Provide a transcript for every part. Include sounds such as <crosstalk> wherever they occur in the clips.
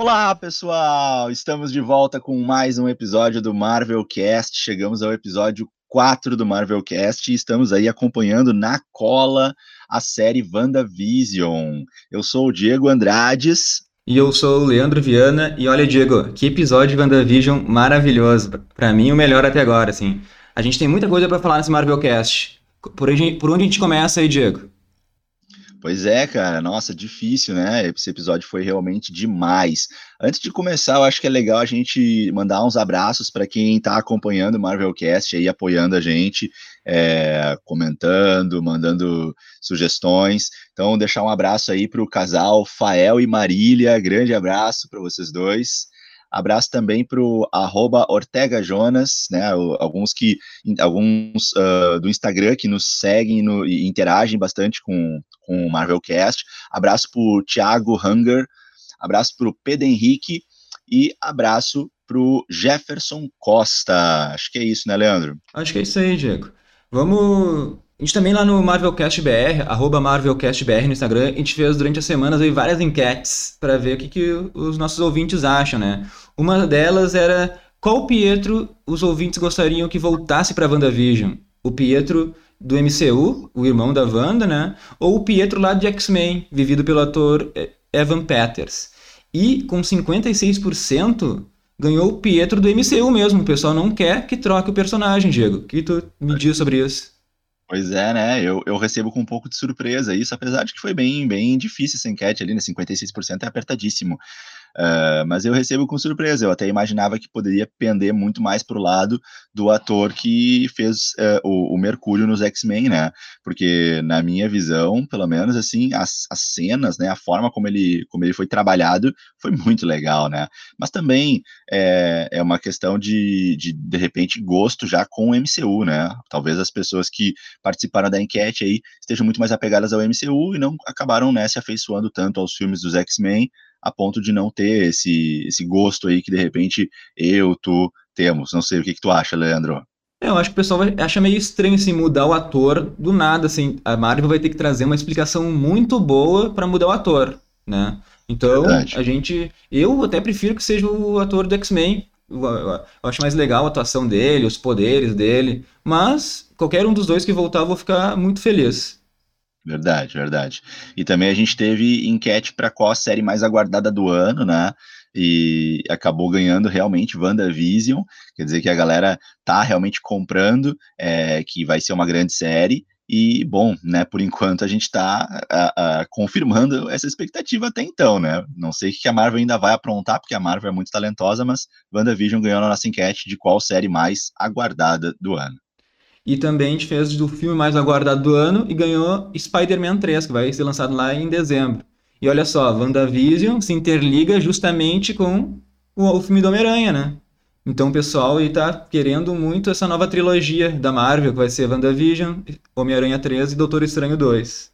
Olá, pessoal! Estamos de volta com mais um episódio do Marvel Cast. Chegamos ao episódio 4 do Marvel Cast e estamos aí acompanhando na cola a série WandaVision. Eu sou o Diego Andrades. E eu sou o Leandro Viana. E olha, Diego, que episódio de WandaVision maravilhoso. Para mim, o melhor até agora, assim. A gente tem muita coisa para falar nesse Marvel Cast. Por onde, a gente começa aí, Diego? Pois é, cara, nossa, difícil, né? Esse episódio foi realmente demais. Antes de começar, eu acho que é legal a gente mandar uns abraços para quem está acompanhando o Marvelcast aí, apoiando a gente, é, comentando, mandando sugestões. Então, deixar um abraço aí para o casal Fael e Marília, grande abraço para vocês dois. Abraço também para o Ortega Jonas, né? Alguns que alguns uh, do Instagram que nos seguem no, e interagem bastante com, com o Marvelcast. Abraço para o Thiago Hunger, abraço para o Pedro Henrique e abraço para o Jefferson Costa. Acho que é isso, né, Leandro? Acho que é isso aí, Diego. Vamos a gente também lá no MarvelCastBR, arroba MarvelCastBR no Instagram, a gente fez durante as semanas várias enquetes para ver o que, que os nossos ouvintes acham, né? Uma delas era qual Pietro os ouvintes gostariam que voltasse para WandaVision? O Pietro do MCU, o irmão da Wanda, né? Ou o Pietro lá de X-Men, vivido pelo ator eh, Evan Peters. E com 56% ganhou o Pietro do MCU mesmo. O pessoal não quer que troque o personagem, Diego. O que tu me diz sobre isso? Pois é, né? Eu, eu recebo com um pouco de surpresa isso, apesar de que foi bem, bem difícil essa enquete ali, né? 56% é apertadíssimo. Uh, mas eu recebo com surpresa. Eu até imaginava que poderia pender muito mais para o lado do ator que fez uh, o, o, Mercúrio nos X-Men, né? Porque na minha visão, pelo menos assim, as, as cenas, né? A forma como ele, como ele foi trabalhado foi muito legal, né? Mas também é, é uma questão de, de de repente gosto já com o MCU, né? Talvez as pessoas que participaram da enquete aí estejam muito mais apegadas ao MCU e não acabaram né, se afeiçoando tanto aos filmes dos X-Men a ponto de não ter esse, esse gosto aí que de repente eu, tu temos. Não sei o que, que tu acha, Leandro. Eu acho que o pessoal acha meio estranho assim, mudar o ator do nada, assim. A Marvel vai ter que trazer uma explicação muito boa para mudar o ator, né? Então, Verdade. a gente. Eu até prefiro que seja o ator do X-Men. Eu, eu, eu, acho mais legal a atuação dele, os poderes dele. Mas qualquer um dos dois que voltar, eu vou ficar muito feliz. Verdade, verdade. E também a gente teve enquete para qual a série mais aguardada do ano, né? E acabou ganhando realmente WandaVision. Quer dizer que a galera tá realmente comprando, é, que vai ser uma grande série. E, bom, né, por enquanto a gente está confirmando essa expectativa até então, né? Não sei o que a Marvel ainda vai aprontar, porque a Marvel é muito talentosa, mas WandaVision ganhou na nossa enquete de qual série mais aguardada do ano. E também a gente fez do filme mais aguardado do ano e ganhou Spider-Man 3, que vai ser lançado lá em dezembro. E olha só, WandaVision se interliga justamente com o, filme do Homem-Aranha, né? Então o pessoal aí tá querendo muito essa nova trilogia da Marvel, que vai ser WandaVision, Homem-Aranha 3 e Doutor Estranho 2.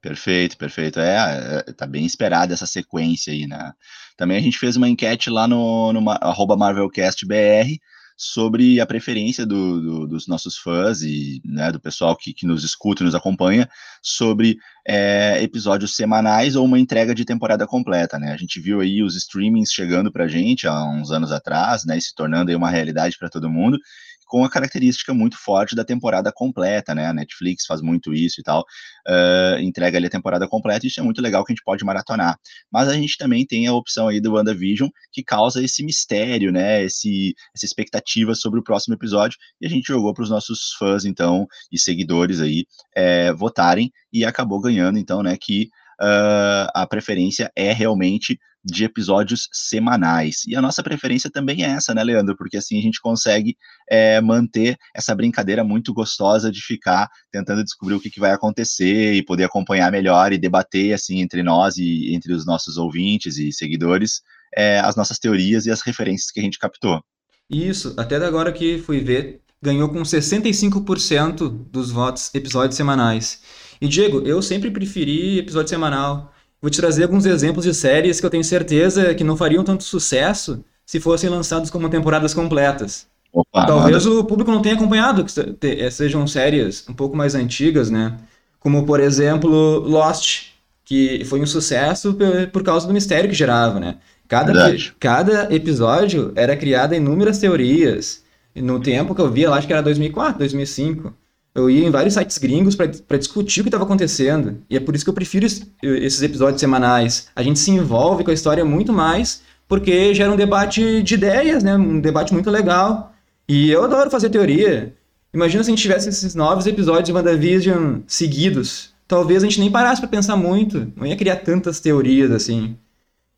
Perfeito, perfeito. É, é, tá bem esperada essa sequência aí, né? Também a gente fez uma enquete lá no, no arroba MarvelCastBR, sobre a preferência do, do, dos nossos fãs e né, do pessoal que, que nos escuta e nos acompanha sobre é, episódios semanais ou uma entrega de temporada completa, né? A gente viu aí os streamings chegando para a gente há uns anos atrás, né, e se tornando aí uma realidade para todo mundo, com a característica muito forte da temporada completa, né? A Netflix faz muito isso e tal, uh, entrega ali a temporada completa, e isso é muito legal que a gente pode maratonar. Mas a gente também tem a opção aí do WandaVision, que causa esse mistério, né? Esse, essa expectativa sobre o próximo episódio, e a gente jogou para os nossos fãs, então, e seguidores aí, é, votarem, e acabou ganhando, então, né, que uh, a preferência é realmente de episódios semanais. E a nossa preferência também é essa, né, Leandro? Porque assim a gente consegue é, manter essa brincadeira muito gostosa de ficar tentando descobrir o que, que, vai acontecer e poder acompanhar melhor e debater assim entre nós e entre os nossos ouvintes e seguidores é, as nossas teorias e as referências que a gente captou. Isso, até agora que fui ver, ganhou com 65% dos votos episódios semanais. E Diego, eu sempre preferi episódio semanal. Vou te trazer alguns exemplos de séries que eu tenho certeza que não fariam tanto sucesso se fossem lançados como temporadas completas. Opa, Talvez mano. o público não tenha acompanhado, que eh, sejam séries um pouco mais antigas, né? Como, por exemplo, Lost, que foi um sucesso por causa do mistério que gerava, né? Cada, cada episódio era criado inúmeras teorias. No tempo que eu via, lá, acho que era 2004, 2005. Eu ia em vários sites gringos para discutir o que estava acontecendo. E é por isso que eu prefiro esses episódios semanais. A gente se envolve com a história muito mais, porque gera um debate de ideias, né? Um debate muito legal. E eu adoro fazer teoria. Imagina se a gente tivesse esses novos episódios de WandaVision seguidos. Talvez a gente nem parasse para pensar muito. Não ia criar tantas teorias assim.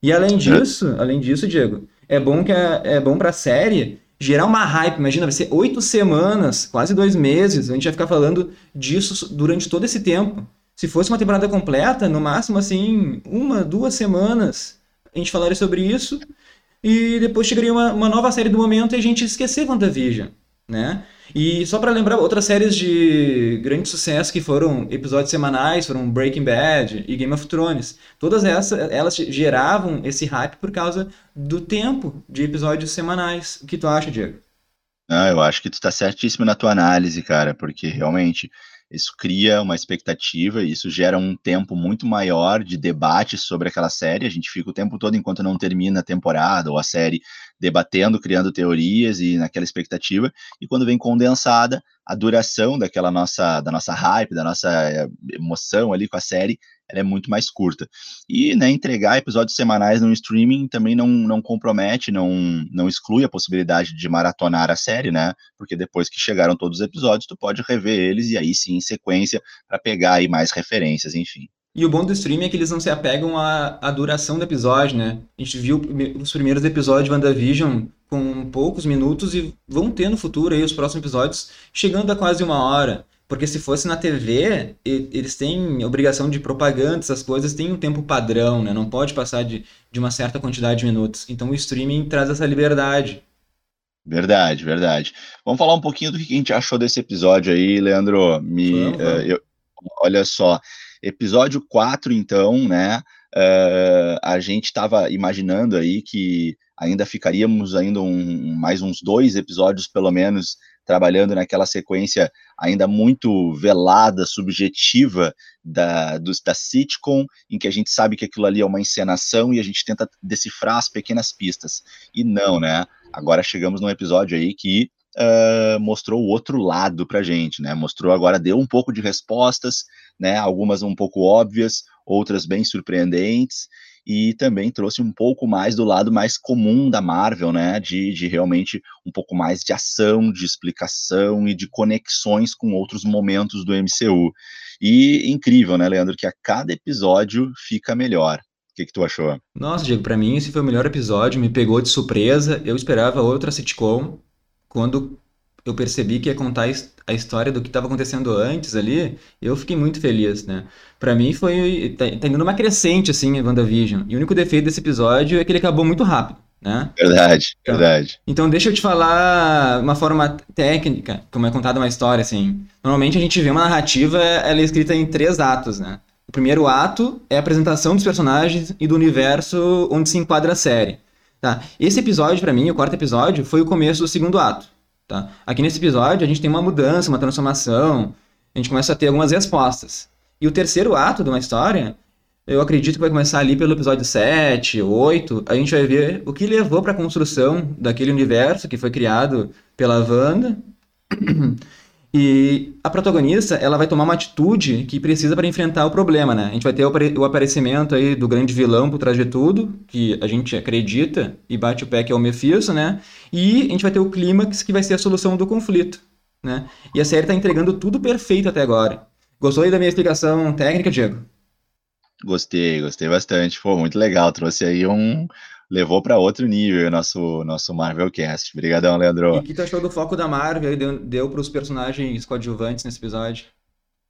E além disso, além disso, Diego, é bom que é, é bom pra série gerar uma hype. Imagina, vai ser oito semanas, quase dois meses. A gente vai ficar falando disso durante todo esse tempo. Se fosse uma temporada completa, no máximo assim, uma, duas semanas, a gente falaria sobre isso. E depois chegaria uma, uma nova série do momento e a gente esquecer WandaVision, né? E só para lembrar, outras séries de grande sucesso que foram episódios semanais, foram Breaking Bad e Game of Thrones. Todas essas, elas geravam esse hype por causa do tempo de episódios semanais. O que tu acha, Diego? Ah, eu acho que tu está certíssimo na tua análise, cara, porque realmente isso cria uma expectativa, isso gera um tempo muito maior de debate sobre aquela série. A gente fica o tempo todo, enquanto não termina a temporada ou a série, debatendo, criando teorias e naquela expectativa. E quando vem condensada, a duração daquela nossa, da nossa hype, da nossa eh, emoção ali com a série, ela é muito mais curta. E né, entregar episódios semanais no streaming também não, não compromete, não, não exclui a possibilidade de maratonar a série, né? Porque depois que chegaram todos os episódios, tu pode rever eles e aí sim em sequência para pegar aí mais referências, enfim. E o bom do streaming é que eles não se apegam à, à duração do episódio, né? A gente viu os primeiros episódios de WandaVision com poucos minutos e vão ter no futuro aí os próximos episódios chegando a quase uma hora. Porque se fosse na TV, eles têm obrigação de propaganda, essas coisas, tem um tempo padrão, né? Não pode passar de, de uma certa quantidade de minutos. Então o streaming traz essa liberdade. Verdade, verdade. Vamos falar um pouquinho do que a gente achou desse episódio aí, Leandro. Me, vamos, vamos. Uh, eu, olha só, episódio 4, então, né? Uh, a gente estava imaginando aí que ainda ficaríamos ainda um, mais uns dois episódios, pelo menos, trabalhando naquela sequência ainda muito velada, subjetiva da, do, da sitcom, em que a gente sabe que aquilo ali é uma encenação e a gente tenta decifrar as pequenas pistas. E não, né? Agora chegamos num episódio aí que uh, mostrou o outro lado pra gente, né? Mostrou agora, deu um pouco de respostas, né? Algumas um pouco óbvias, outras bem surpreendentes, e também trouxe um pouco mais do lado mais comum da Marvel, né? De, de realmente um pouco mais de ação, de explicação e de conexões com outros momentos do MCU. E incrível, né, Leandro, que a cada episódio fica melhor. O que, que tu achou? Nossa, Diego, para mim esse foi o melhor episódio, me pegou de surpresa. Eu esperava outra sitcom. Quando eu percebi que ia contar a história do que estava acontecendo antes ali, eu fiquei muito feliz, né? Para mim foi tá, tá, indo uma crescente assim a WandaVision. E o único defeito desse episódio é que ele acabou muito rápido, né? Verdade, então, verdade. Então deixa eu te falar uma forma técnica, como é contada uma história assim. Normalmente a gente vê uma narrativa, ela é escrita em três atos, né? O primeiro ato é a apresentação dos personagens e do universo onde se enquadra a série. Tá? Esse episódio, para mim, o quarto episódio, foi o começo do segundo ato. Tá? Aqui nesse episódio a gente tem uma mudança, uma transformação, a gente começa a ter algumas respostas. E o terceiro ato de uma história, eu acredito que vai começar ali pelo episódio 7, 8, a gente vai ver o que levou para a construção daquele universo que foi criado pela Wanda <clears throat> E a protagonista, ela vai tomar uma atitude que precisa para enfrentar o problema, né? A gente vai ter o aparecimento aí do grande vilão por trás de tudo, que a gente acredita e bate o pé que é o Mephisto, né? E a gente vai ter o clímax que vai ser a solução do conflito, né? E a série tá entregando tudo perfeito até agora. Gostou aí da minha explicação técnica, Diego? Gostei, gostei bastante. Pô, muito legal. Trouxe aí um, levou para outro nível o nosso, nosso Marvelcast. Obrigadão, Leandro. E o que tu achou do foco da Marvel? Deu, deu para os personagens coadjuvantes nesse episódio?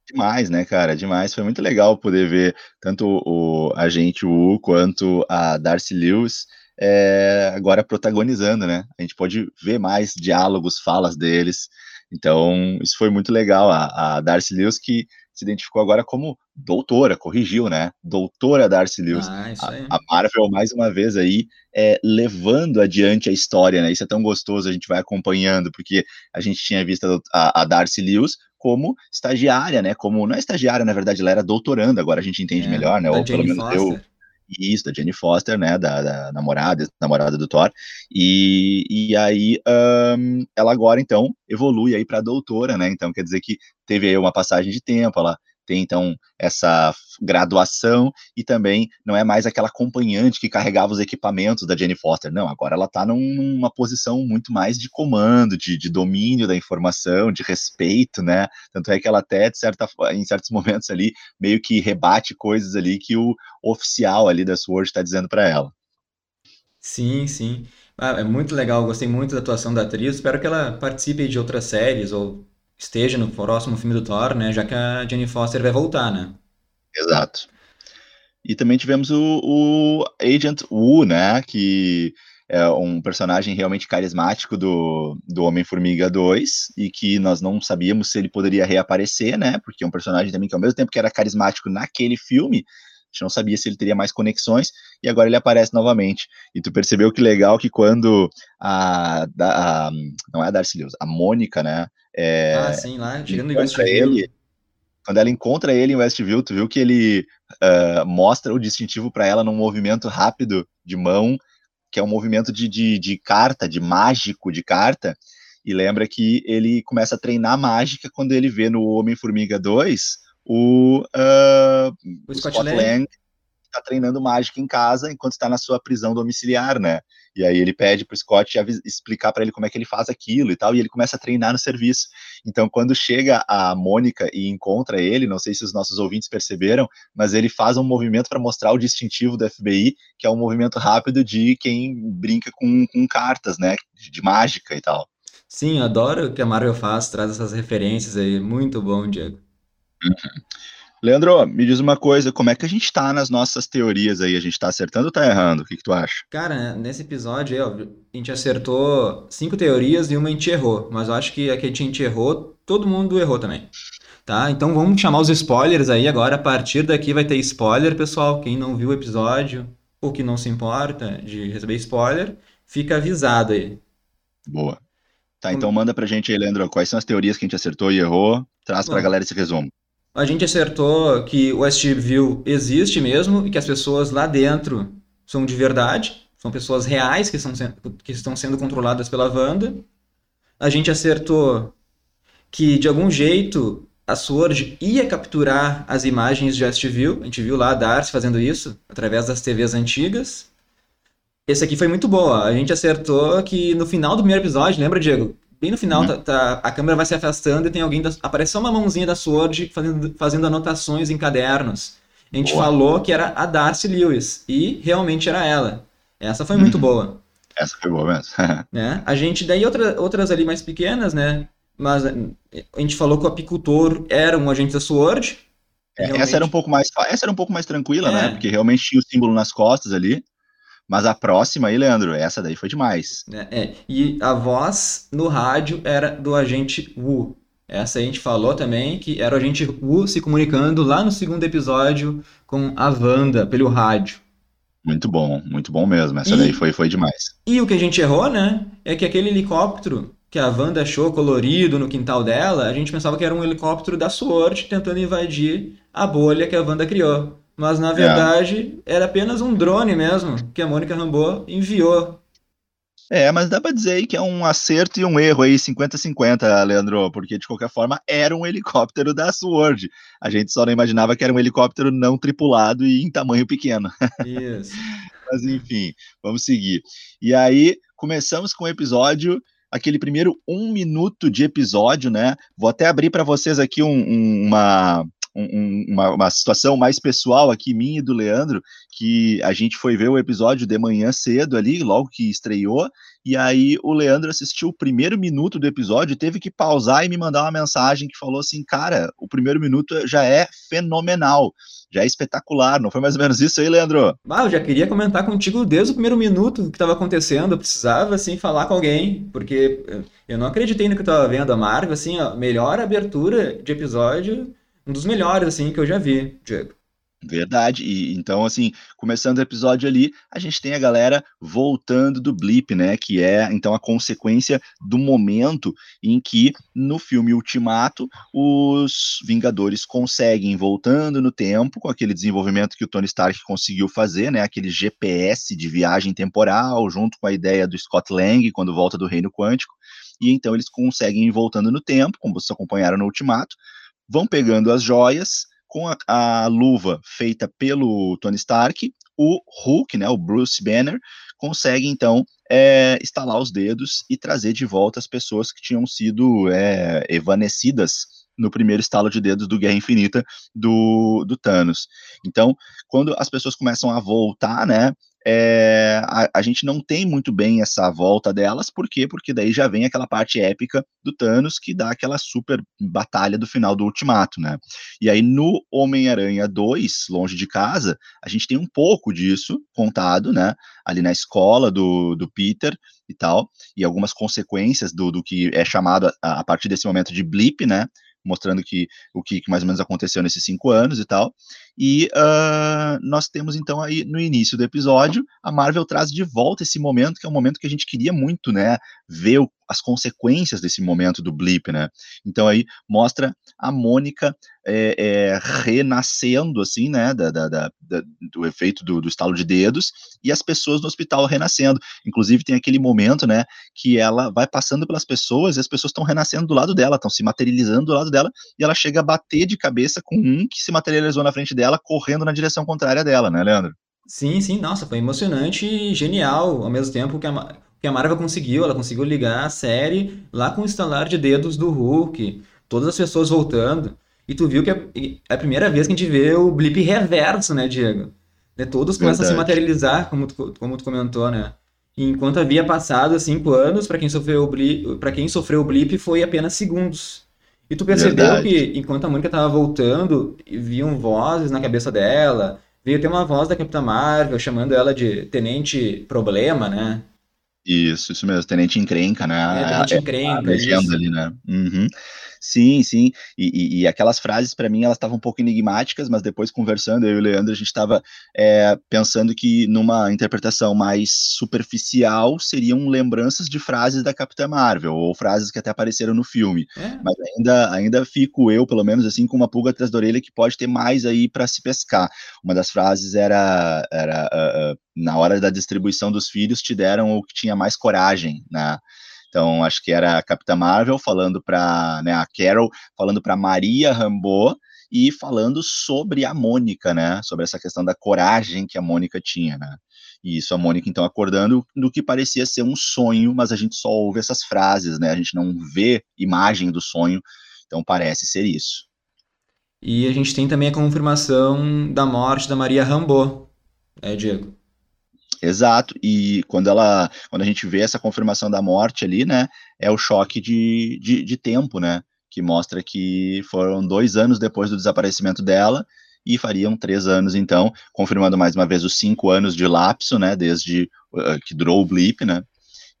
Demais, né, cara? Demais. Foi muito legal poder ver tanto o agente Wu quanto a Darcy Lewis é, agora protagonizando, né? A gente pode ver mais diálogos, falas deles. Então, isso foi muito legal. A, a Darcy Lewis que se identificou agora como doutora, corrigiu, né? Doutora Darcy Lewis. Ah, a, a, Marvel, mais uma vez aí, é, levando adiante a história, né? Isso é tão gostoso, a gente vai acompanhando, porque a gente tinha visto a, a Darcy Lewis como estagiária, né? Como, não é estagiária, na verdade, ela era doutoranda, agora a gente entende é, melhor, né? Ou pelo menos deu Isso, da Jenny Foster, né, da, da namorada, namorada do Thor, e, e aí um, ela agora, então, evolui aí para doutora, né, então quer dizer que teve aí uma passagem de tempo, ela tem então essa graduação e também não é mais aquela acompanhante que carregava os equipamentos da Jenny Foster, não, agora ela está numa posição muito mais de comando, de, de, domínio da informação, de respeito, né, tanto é que ela até, de certa, em certos <laughs> momentos ali, meio que rebate coisas ali que o oficial ali da SWORD está dizendo para ela. Sim, sim. Ah, é muito legal, gostei muito da atuação da atriz, espero que ela participe de outras séries ou esteja no próximo filme do Thor, né? Já que a Jane Foster vai voltar, né? Exato. E também tivemos o, o Agent Wu, né? Que é um personagem realmente carismático do, do Homem-Formiga 2 e que nós não sabíamos se ele poderia reaparecer, né? Porque é um personagem também que, ao mesmo tempo que era carismático naquele filme, a gente não sabia se ele teria mais conexões, e agora ele aparece novamente. E tu percebeu que legal que quando a, a, a não é a Darcy Lewis, a Mônica, né, é, ah, sim, lá, chegando em Westview. Ele, quando ela encontra ele em Westview, tu viu que ele uh, mostra o distintivo para ela num movimento rápido de mão, que é um movimento de, de, de carta, de mágico de carta, e lembra que ele começa a treinar mágica quando ele vê no Homem-Formiga 2 o, uh, o, Scott, Scott Lang está treinando mágica em casa enquanto está na sua prisão domiciliar, né? E aí ele pede para o Scott explicar para ele como é que ele faz aquilo e tal, e ele começa a treinar no serviço. Então, quando chega a Mônica e encontra ele, não sei se os nossos ouvintes perceberam, mas ele faz um movimento para mostrar o distintivo do FBI, que é um movimento rápido de quem brinca com, com cartas, né? De, de mágica e tal. Sim, adoro o que a Marvel faz, traz essas referências aí. Muito bom, Diego. Uhum. Leandro, me diz uma coisa, como é que a gente tá nas nossas teorias aí? A gente tá acertando ou tá errando? O que, que tu acha? Cara, nesse episódio aí, ó, a gente acertou cinco teorias e uma a gente errou. Mas eu acho que a que a gente errou, todo mundo errou também. Tá? Então vamos chamar os spoilers aí agora. A partir daqui vai ter spoiler, pessoal. Quem não viu o episódio ou que não se importa de receber spoiler, fica avisado aí. Boa. Tá, então manda pra gente aí, Leandro, quais são as teorias que a gente acertou e errou. Traz Bom, pra galera esse resumo. A gente acertou que o Westview existe mesmo e que as pessoas lá dentro são de verdade, são pessoas reais que, são, que estão sendo controladas pela Wanda. A gente acertou que, de algum jeito, a Sword ia capturar as imagens de Westview. A gente viu lá a Darcy fazendo isso através das TVs antigas. Esse aqui foi muito boa. A gente acertou que no final do primeiro episódio, lembra, Diego? Bem no final, uhum. tá, tá, a câmera vai se afastando e tem alguém. Da, aparece só uma mãozinha da Sword fazendo, fazendo anotações em cadernos. A gente boa. falou que era a Darcy Lewis. E realmente era ela. Essa foi muito uhum. boa. Essa foi boa mesmo. <laughs> né? A gente, daí outra, outras ali mais pequenas, né? Mas a gente falou que o apicultor era um agente da Sword. É, essa era um pouco mais, essa era um pouco mais tranquila, né? é. né? Porque realmente tinha o símbolo nas costas ali. Mas a próxima aí, Leandro, essa daí foi demais. É, é, E a voz no rádio era do agente Wu. Essa a gente falou também que era o agente Wu se comunicando lá no segundo episódio com a Wanda pelo rádio. Muito bom, muito bom mesmo. Essa e, daí foi, foi demais. E o que a gente errou, né? É que aquele helicóptero que a Wanda achou colorido no quintal dela, a gente pensava que era um helicóptero da SWORD tentando invadir a bolha que a Wanda criou. Mas na é. verdade é. era apenas um drone mesmo que a Mônica Rambeau enviou. É, mas dá pra dizer aí que é um acerto e um erro aí, 50-50, Leandro, porque de qualquer forma era um helicóptero da SWORD. A gente só não imaginava que era um helicóptero não tripulado e em tamanho pequeno. Isso. <laughs> mas enfim, vamos seguir. E aí, começamos com o episódio aquele primeiro um minuto de episódio, né? Vou até abrir para vocês aqui um, um, uma, um, uma, uma, situação mais pessoal aqui, minha e do Leandro, que a gente foi ver o episódio de manhã cedo ali, logo que estreou, e aí o Leandro assistiu o primeiro minuto do episódio, teve que pausar e me mandar uma mensagem que falou assim, cara, o primeiro minuto já é fenomenal, já é espetacular, não foi mais ou menos isso aí, Leandro? Ah, eu já queria comentar contigo desde o primeiro minuto que estava acontecendo, eu precisava, assim, falar com alguém, porque eu não acreditei no que eu estava vendo, a Marvel, assim, ó, melhor abertura de episódio um dos melhores, assim, que eu já vi, Diego. Verdade. E então, assim, começando o episódio ali, a gente tem a galera voltando do blip, né? Que é então a consequência do momento em que no filme Ultimato os Vingadores conseguem voltando no tempo com aquele desenvolvimento que o Tony Stark conseguiu fazer, né? Aquele GPS de viagem temporal, junto com a ideia do Scott Lang quando volta do Reino Quântico. E então eles conseguem ir voltando no tempo, como vocês acompanharam no Ultimato, vão pegando as joias com a, a, luva feita pelo Tony Stark, o Hulk, né, o Bruce Banner, consegue então é, estalar os dedos e trazer de volta as pessoas que tinham sido é, evanecidas no primeiro estalo de dedos do Guerra Infinita do, do Thanos. Então, quando as pessoas começam a voltar, né, é, a, a, gente não tem muito bem essa volta delas, por quê? Porque daí já vem aquela parte épica do Thanos que dá aquela super batalha do final do Ultimato, né? E aí no Homem-Aranha 2, Longe de Casa, a gente tem um pouco disso contado, né? Ali na escola do, do Peter e tal, e algumas consequências do, do que é chamado a, a partir desse momento de blip, né? mostrando que o que, que, mais ou menos aconteceu nesses cinco anos e tal. E uh, nós temos então aí no início do episódio a Marvel traz de volta esse momento que é um momento que a gente queria muito, né, ver as consequências desse momento do blip, né? Então aí mostra a Mônica é, é, renascendo, assim, né, da, da, da, do efeito do, do, estalo de dedos e as pessoas no hospital renascendo. Inclusive tem aquele momento, né, que ela vai passando pelas pessoas e as pessoas estão renascendo do lado dela, estão se materializando do lado dela e ela chega a bater de cabeça com um que se materializou na frente dela, correndo na direção contrária dela, né, Leandro? Sim, sim, nossa, foi emocionante e genial ao mesmo tempo que a, que a Marvel conseguiu, ela conseguiu ligar a série lá com o estalar de dedos do Hulk, todas as pessoas voltando. E tu viu que é, é a primeira vez que a gente vê o blip reverso, né, Diego? Né, todos começam Verdade. a se materializar, como tu, como tu comentou, né? E enquanto havia passado cinco anos, para quem sofreu o blip, para quem sofreu o blip foi apenas segundos. E tu percebeu Verdade. que enquanto a Mônica estava voltando, viam vozes na cabeça dela, veio ter uma voz da Capitã Marvel chamando ela de Tenente Problema, né? Isso, isso mesmo, Tenente Encrenca, né? É, Tenente Encrenca, a legenda ali, né? Uhum. Sim, sim. E, e, e aquelas frases, para mim, elas estavam um pouco enigmáticas, mas depois conversando, eu e o Leandro, a gente estava é, pensando que numa interpretação mais superficial seriam lembranças de frases da Capitã Marvel, ou frases que até apareceram no filme. É. Mas ainda, ainda fico eu, pelo menos, assim, com uma pulga atrás da orelha que pode ter mais aí para se pescar. Uma das frases era. era uh, uh, na hora da distribuição dos filhos, te deram o que tinha mais coragem, né? Então, acho que era a Capitã Marvel falando para né, a Carol, falando para Maria Rambo e falando sobre a Mônica, né? Sobre essa questão da coragem que a Mônica tinha, né? E isso a Mônica, então, acordando do que parecia ser um sonho, mas a gente só ouve essas frases, né? A gente não vê imagem do sonho, então parece ser isso. E a gente tem também a confirmação da morte da Maria Rambo, né, Diego? Exato, e quando ela, quando a gente vê essa confirmação da morte ali, né, é o choque de, de, de tempo, né, que mostra que foram dois anos depois do desaparecimento dela, e fariam três anos, então, confirmando mais uma vez os cinco anos de lapso, né, desde uh, que durou o blip, né,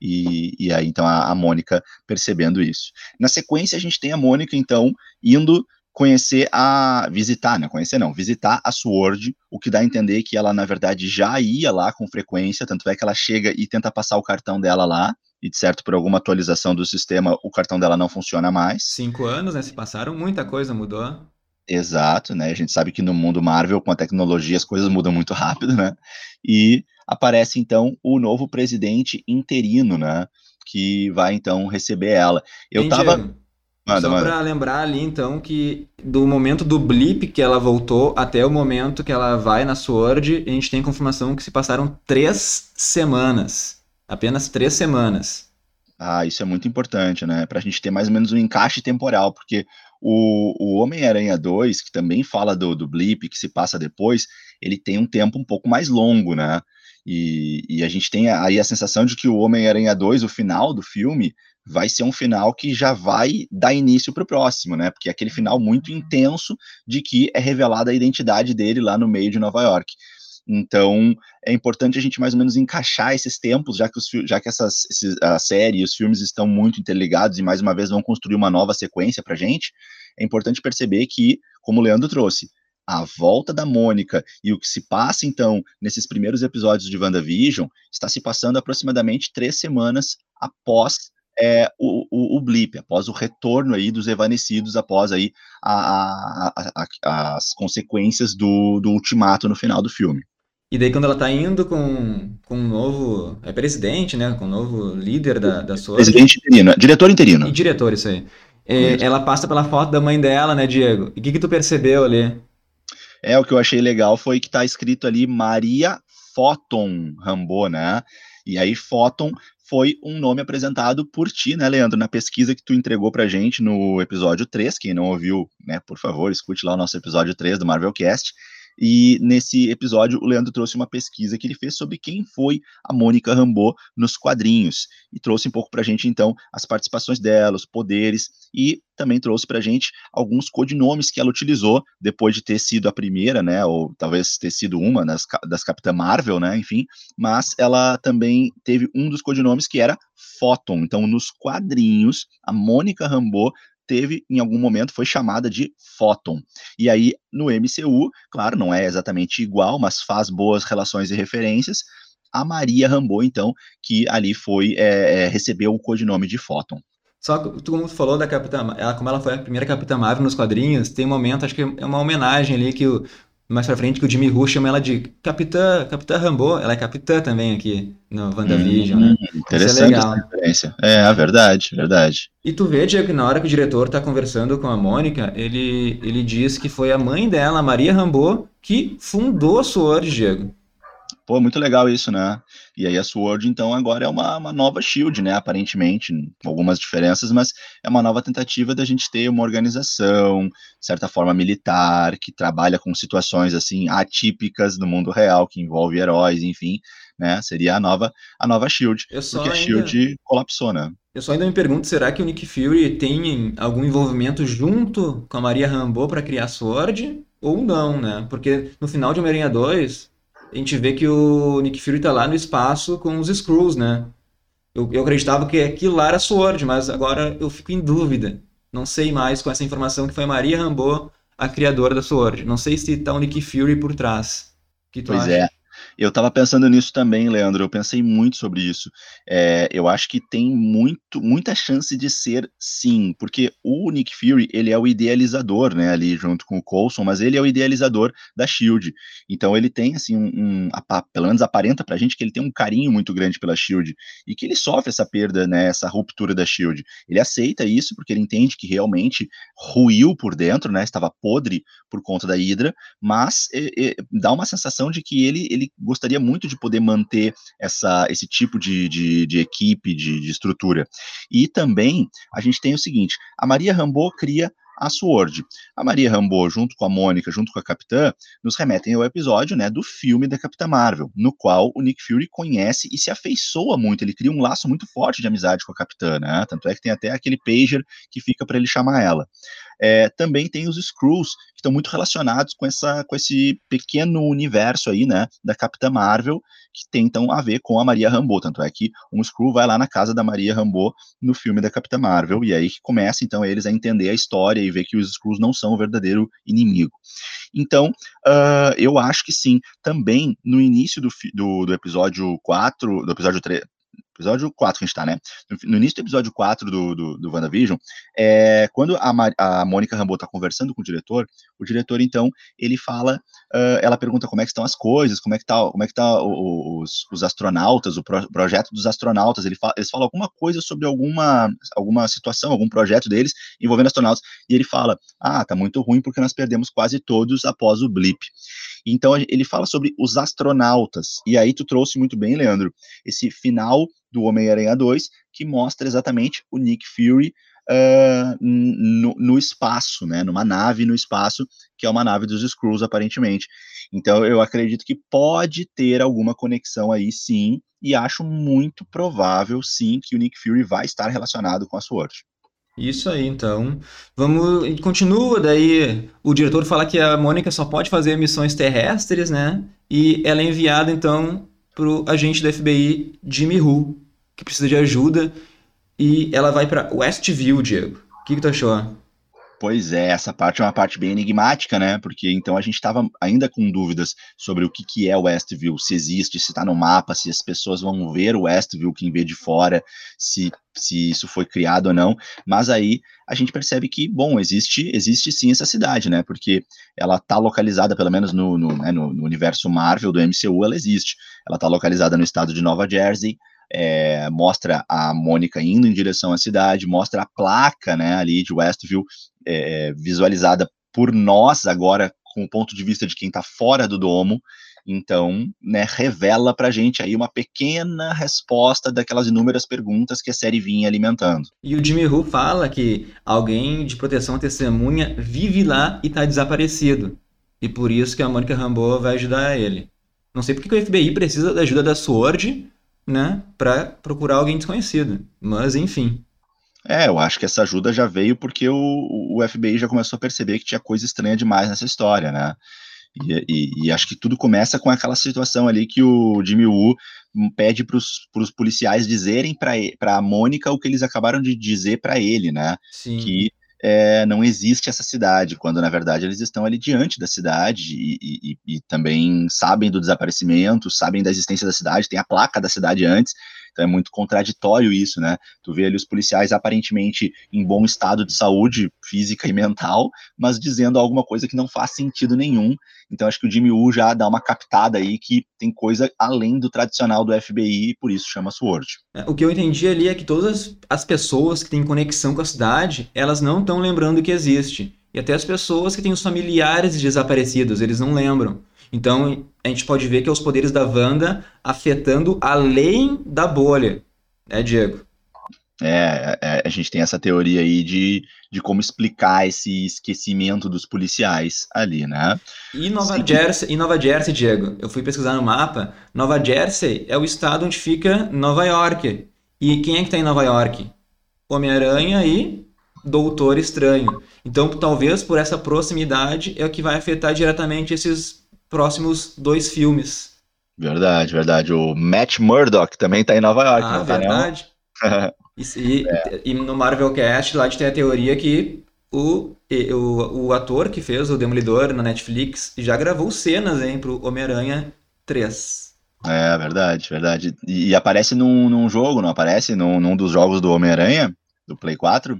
e, e aí, então, a, a Mônica percebendo isso. Na sequência, a gente tem a Mônica, então, indo conhecer a visitar, né? Conhecer não, visitar a Sword, o que dá a entender que ela na verdade já ia lá com frequência, tanto é que ela chega e tenta passar o cartão dela lá, e de certo por alguma atualização do sistema o cartão dela não funciona mais. Cinco anos, né? Se passaram, muita coisa mudou. Exato, né? A gente sabe que no mundo Marvel, com a tecnologia, as coisas mudam muito <laughs> rápido, né? E aparece então o novo presidente interino, né? Que vai então receber ela. Eu tava. Manda, Só pra lembrar ali, então, que do momento do blip que ela voltou até o momento que ela vai na Sword, a gente tem confirmação que se passaram três semanas. Apenas três semanas. Ah, isso é muito importante, né? Pra gente ter mais ou menos um encaixe temporal, porque o, o Homem-Aranha 2, que também fala do, do blip que se passa depois, ele tem um tempo um pouco mais longo, né? E, e a gente tem aí a sensação de que o Homem-Aranha 2, o final do filme, vai ser um final que já vai dar início para o próximo, né? Porque é aquele final muito intenso de que é revelada a identidade dele lá no meio de Nova York. Então, é importante a gente mais ou menos encaixar esses tempos, já que, os, já que essas, esses, a série e os filmes estão muito interligados e mais uma vez vão construir uma nova sequência para gente. É importante perceber que, como o Leandro trouxe, a volta da Mônica e o que se passa, então, nesses primeiros episódios de WandaVision, está se passando aproximadamente três semanas após é, o, o, o, blip, após o retorno aí dos evanecidos, após aí a, a, a, as consequências do, do ultimato no final do filme. E daí quando ela tá indo com, com um novo é presidente, né, com um novo líder da, da sua... Presidente interino, diretor interino. E diretor, isso aí. É, ela passa pela foto da mãe dela, né, Diego? E o que, que tu percebeu ali? É, o que eu achei legal foi que tá escrito ali Maria Fóton Rambo, né? E aí Fóton foi um nome apresentado por ti, né, Leandro, na pesquisa que tu entregou pra gente no episódio 3, quem não ouviu, né, por favor, escute lá o nosso episódio 3 do Marvelcast, e nesse episódio, o Leandro trouxe uma pesquisa que ele fez sobre quem foi a Mônica Rambeau nos quadrinhos. E trouxe um pouco para a gente, então, as participações dela, os poderes, e também trouxe para a gente alguns codinomes que ela utilizou depois de ter sido a primeira, né? Ou talvez ter sido uma das, das Capitã Marvel, né? Enfim, mas ela também teve um dos codinomes que era Photon. Então, nos quadrinhos, a Mônica Rambeau teve, em algum momento, foi chamada de Photon. E aí, no MCU, claro, não é exatamente igual, mas faz boas relações e referências. A Maria Rambeau, então, que ali foi, é, é, recebeu o codinome de Photon. Só que tu como falou da Capitã, ela, como ela foi a primeira Capitã Marvel nos quadrinhos, tem um momento, acho que é uma homenagem ali que o, mais pra frente que o Jimmy Who chama ela de Capitã, Capitã Rambo, ela é capitã também aqui no WandaVision, hum, né? Interessante é essa referência. É, a verdade, verdade. E tu vê, Diego, que na hora que o diretor tá conversando com a Mônica, ele, ele diz que foi a mãe dela, Maria Rambo, que fundou a SWORD, Diego. Pô, muito legal isso, né? E aí a Sword, então, agora é uma, uma nova Shield, né? Aparentemente, com algumas diferenças, mas é uma nova tentativa da gente ter uma organização, de certa forma, militar, que trabalha com situações, assim, atípicas do mundo real, que envolve heróis, enfim, né? Seria a nova, a nova Shield. porque ainda... a Shield colapsou, né? Eu só ainda me pergunto, será que o Nick Fury tem algum envolvimento junto com a Maria Rambeau para criar a Sword? Ou não, né? Porque no final de Homem-Aranha 2, a gente vê que o Nick Fury tá lá no espaço com os Skrulls, né? Eu, eu acreditava que aquilo lá era Sword, mas agora eu fico em dúvida. Não sei mais com essa informação que foi Maria Rambeau, a criadora da Sword. Não sei se tá o Nick Fury por trás. Que pois acha? é. Eu estava pensando nisso também, Leandro. Eu pensei muito sobre isso. É, eu acho que tem muito, muita chance de ser sim, porque o Nick Fury ele é o idealizador, né, ali junto com o Coulson, mas ele é o idealizador da Shield. Então ele tem assim um, um pelo menos aparenta para a gente que ele tem um carinho muito grande pela Shield e que ele sofre essa perda, né, essa ruptura da Shield. Ele aceita isso porque ele entende que realmente ruiu por dentro, né, estava podre por conta da Hydra, mas é, é, dá uma sensação de que ele ele gostaria muito de poder manter essa, esse tipo de, de, de equipe, de, de estrutura. E também a gente tem o seguinte: a Maria Rambo cria a Sword. A Maria Rambo, junto com a Mônica, junto com a Capitã, nos remetem ao episódio né, do filme da Capitã Marvel, no qual o Nick Fury conhece e se afeiçoa muito. Ele cria um laço muito forte de amizade com a Capitã, né? Tanto é que tem até aquele pager que fica para ele chamar ela. É, também tem os Screws, que estão muito relacionados com, essa, com esse pequeno universo aí, né, da Capitã Marvel, que tentam a ver com a Maria Rambeau, tanto é que um Screw vai lá na casa da Maria Rambeau no filme da Capitã Marvel, e aí que começa, então, eles a entender a história e ver que os Screws não são o verdadeiro inimigo. Então, uh, eu acho que sim, também no início do, do, do episódio 4, do episódio 3, episódio 4 que a gente tá, né? No, início do episódio 4 do, do, do WandaVision, é, quando a, a Mônica Rambeau tá conversando com o diretor, o diretor, então, ele fala, uh, ela pergunta como é que estão as coisas, como é que tá, como é que tá os, os astronautas, o pro, projeto dos astronautas, ele fala, eles falam alguma coisa sobre alguma, alguma situação, algum projeto deles envolvendo astronautas, e ele fala, ah, tá muito ruim porque nós perdemos quase todos após o blip. Então ele fala sobre os astronautas. E aí tu trouxe muito bem, Leandro, esse final do Homem-Aranha 2, que mostra exatamente o Nick Fury uh, no, no, espaço, né, numa nave no espaço, que é uma nave dos Skrulls, aparentemente. Então eu acredito que pode ter alguma conexão aí, sim, e acho muito provável, sim, que o Nick Fury vai estar relacionado com a SWORD. Isso aí, então. Vamos. Continua, daí o diretor fala que a Mônica só pode fazer missões terrestres, né? E ela é enviada, então, pro agente da FBI, Jimmy Who, que precisa de ajuda. E ela vai para Westview, Diego. O que, que tu achou? Pois é, essa parte é uma parte bem enigmática, né? Porque então a gente estava ainda com dúvidas sobre o que, que é Westview, se existe, se está no mapa, se as pessoas vão ver o Westview, quem vê de fora, se, se isso foi criado ou não. Mas aí a gente percebe que, bom, existe, existe sim essa cidade, né? Porque ela está localizada, pelo menos no, no, né, no, no universo Marvel do MCU, ela existe. Ela está localizada no estado de Nova Jersey, é, mostra a Mônica indo em direção à cidade, mostra a placa né, ali de Westview é, visualizada por nós agora com o ponto de vista de quem está fora do domo. Então, né, revela pra gente aí uma pequena resposta daquelas inúmeras perguntas que a série vinha alimentando. E o Jimmy Who fala que alguém de proteção testemunha vive lá e tá desaparecido. E por isso que a Mônica Rambeau vai ajudar ele. Não sei porque que o FBI precisa da ajuda da SWORD, né, para procurar alguém desconhecido. Mas enfim. É, eu acho que essa ajuda já veio porque o, o FBI já começou a perceber que tinha coisa estranha demais nessa história, né? E, e, e acho que tudo começa com aquela situação ali que o Jimmy Woo pede para os policiais dizerem para a Mônica o que eles acabaram de dizer para ele, né? Sim. Que é, não existe essa cidade, quando na verdade eles estão ali diante da cidade e, e, e, também sabem do desaparecimento, sabem da existência da cidade, tem a placa da cidade antes, então é muito contraditório isso, né? Tu vê ali os policiais aparentemente em bom estado de saúde física e mental, mas dizendo alguma coisa que não faz sentido nenhum. Então acho que o Jimmy Woo já dá uma captada aí que tem coisa além do tradicional do FBI e por isso chama Sword. É, o que eu entendi ali é que todas as pessoas que têm conexão com a cidade, elas não estão lembrando que existe. E até as pessoas que têm os familiares desaparecidos, eles não lembram. Então, a gente pode ver que é os poderes da Wanda afetando além da bolha, né, Diego? É, é, a gente tem essa teoria aí de, de como explicar esse esquecimento dos policiais ali, né? E Nova, Jersey, e Nova Jersey, Diego, eu fui pesquisar no mapa, Nova Jersey é o estado onde fica Nova York. E quem é que tá em Nova York? Homem-Aranha e Doutor Estranho. Então, talvez por essa proximidade é o que vai afetar diretamente esses próximos dois filmes. Verdade, verdade. O Matt Murdock também tá em Nova York, ah, não verdade. e, <laughs> e, é. e, no Marvel Cast lá a gente tem a teoria que o, o, o ator que fez o Demolidor na Netflix já gravou cenas hein, pro Homem-Aranha 3. É, verdade, verdade. E, e, aparece num, num jogo, não aparece? Num, num dos jogos do Homem-Aranha, do Play 4?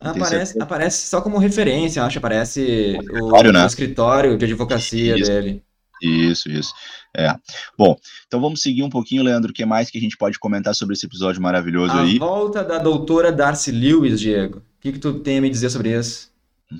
Aparece, aparece só como referência, acho. Aparece o, o, né? o escritório de advocacia isso, dele. Isso, isso. É. Bom, então vamos seguir um pouquinho, Leandro. O que mais que a gente pode comentar sobre esse episódio maravilhoso a aí? A volta da doutora Darcy Lewis, Diego. O que, que tu tem a me dizer sobre isso?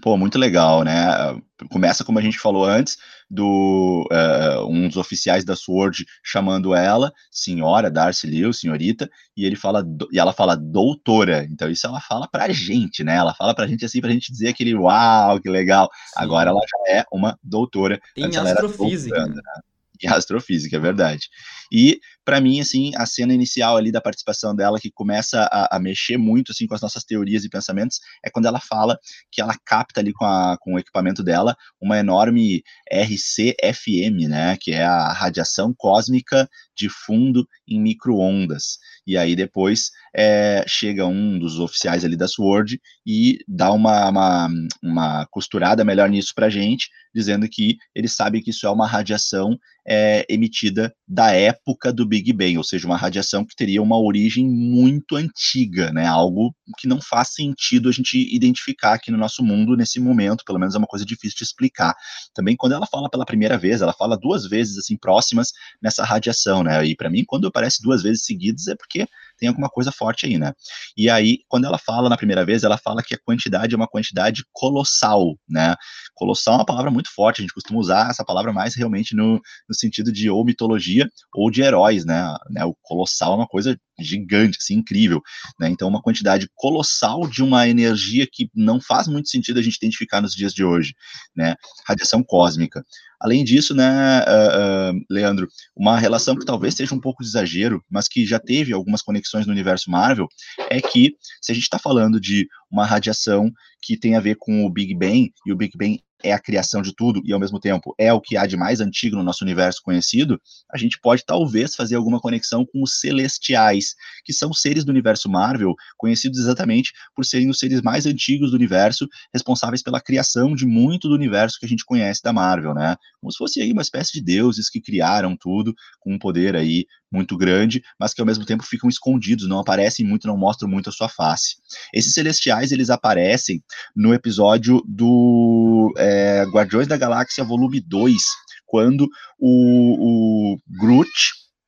Pô, muito legal, né? Começa, como a gente falou antes, do uh, um dos oficiais da SWORD chamando ela, senhora Darcy Liu, senhorita, e ele fala, e ela fala doutora. Então isso ela fala pra gente, né? Ela fala pra gente assim, pra gente dizer aquele uau, que legal. Sim. Agora ela já é uma doutora. Em astrofísica. Doutoranda, né? em astrofísica, é verdade. E, para mim, assim, a cena inicial ali da participação dela, que começa a, a, mexer muito, assim, com as nossas teorias e pensamentos, é quando ela fala que ela capta ali com, a, com o equipamento dela uma enorme RCFM, né, que é a radiação cósmica de fundo em microondas. E aí depois é, chega um dos oficiais ali da SWORD e dá uma, uma, uma costurada melhor nisso pra gente, dizendo que ele sabe que isso é uma radiação é, emitida da época do Big Bang, ou seja, uma radiação que teria uma origem muito antiga, né? Algo que não faz sentido a gente identificar aqui no nosso mundo nesse momento, pelo menos é uma coisa difícil de explicar. Também quando ela fala pela primeira vez, ela fala duas vezes assim próximas nessa radiação, né? E para mim, quando aparece duas vezes seguidas é porque tem alguma coisa forte aí, né? E aí, quando ela fala na primeira vez, ela fala que a quantidade é uma quantidade colossal, né? Colossal é uma palavra muito forte, a gente costuma usar essa palavra mais realmente no, no sentido de ou mitologia ou de heróis, né? né? O colossal é uma coisa gigante, assim, incrível, né? Então, uma quantidade colossal de uma energia que não faz muito sentido a gente identificar nos dias de hoje, né? Radiação cósmica. Além disso, né, uh, uh, Leandro, uma relação que talvez seja um pouco de exagero, mas que já teve algumas conexões no universo Marvel, é que se a gente está falando de uma radiação que tem a ver com o Big Bang, e o Big Bang é a criação de tudo e ao mesmo tempo é o que há de mais antigo no nosso universo conhecido, a gente pode talvez fazer alguma conexão com os celestiais, que são seres do universo Marvel, conhecidos exatamente por serem os seres mais antigos do universo, responsáveis pela criação de muito do universo que a gente conhece da Marvel, né? Como se fosse aí uma espécie de deuses que criaram tudo com um poder aí muito grande, mas que ao mesmo tempo ficam escondidos, não aparecem muito, não mostram muito a sua face. Esses celestiais, eles aparecem no episódio do é, Guardiões da Galáxia Volume 2, quando o, o Groot,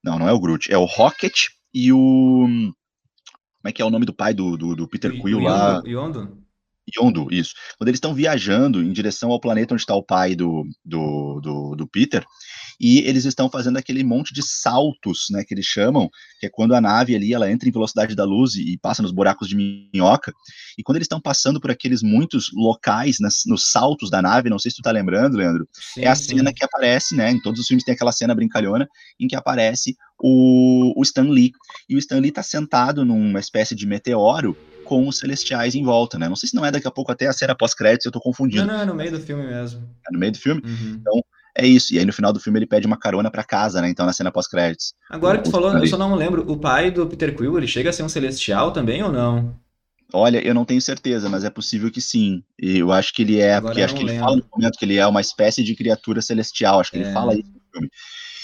não, não é o Groot, é o Rocket e o... Como é que é o nome do pai do, do, do Peter Quill lá? Yondo? Yondo, isso. Quando eles estão viajando em direção ao planeta onde está o pai do, do, do, do, Peter, e eles estão fazendo aquele monte de saltos, né, que eles chamam, que é quando a nave ali, ela entra em velocidade da luz e, e passa nos buracos de minhoca, e quando eles estão passando por aqueles muitos locais nas, nos saltos da nave, não sei se tu tá lembrando, Leandro, sim, é a sim. cena que aparece, né, em todos os filmes tem aquela cena brincalhona, em que aparece o, o Stan Lee, e o Stan Lee tá sentado numa espécie de meteoro, com os celestiais em volta, né? Não sei se não é daqui a pouco até a cena pós-créditos, eu tô confundindo. Não, não, é no meio do filme mesmo. É no meio do filme? Uhum. Então, é isso. E aí no final do filme ele pede uma carona para casa, né? Então na cena pós-créditos. Agora que tu falou, eu só não lembro, o pai do Peter Quill, ele chega a ser um celestial também ou não? Olha, eu não tenho certeza, mas é possível que sim. E eu acho que ele é, Agora porque acho que ele fala no momento que ele é uma espécie de criatura celestial, acho que é. ele fala isso no filme.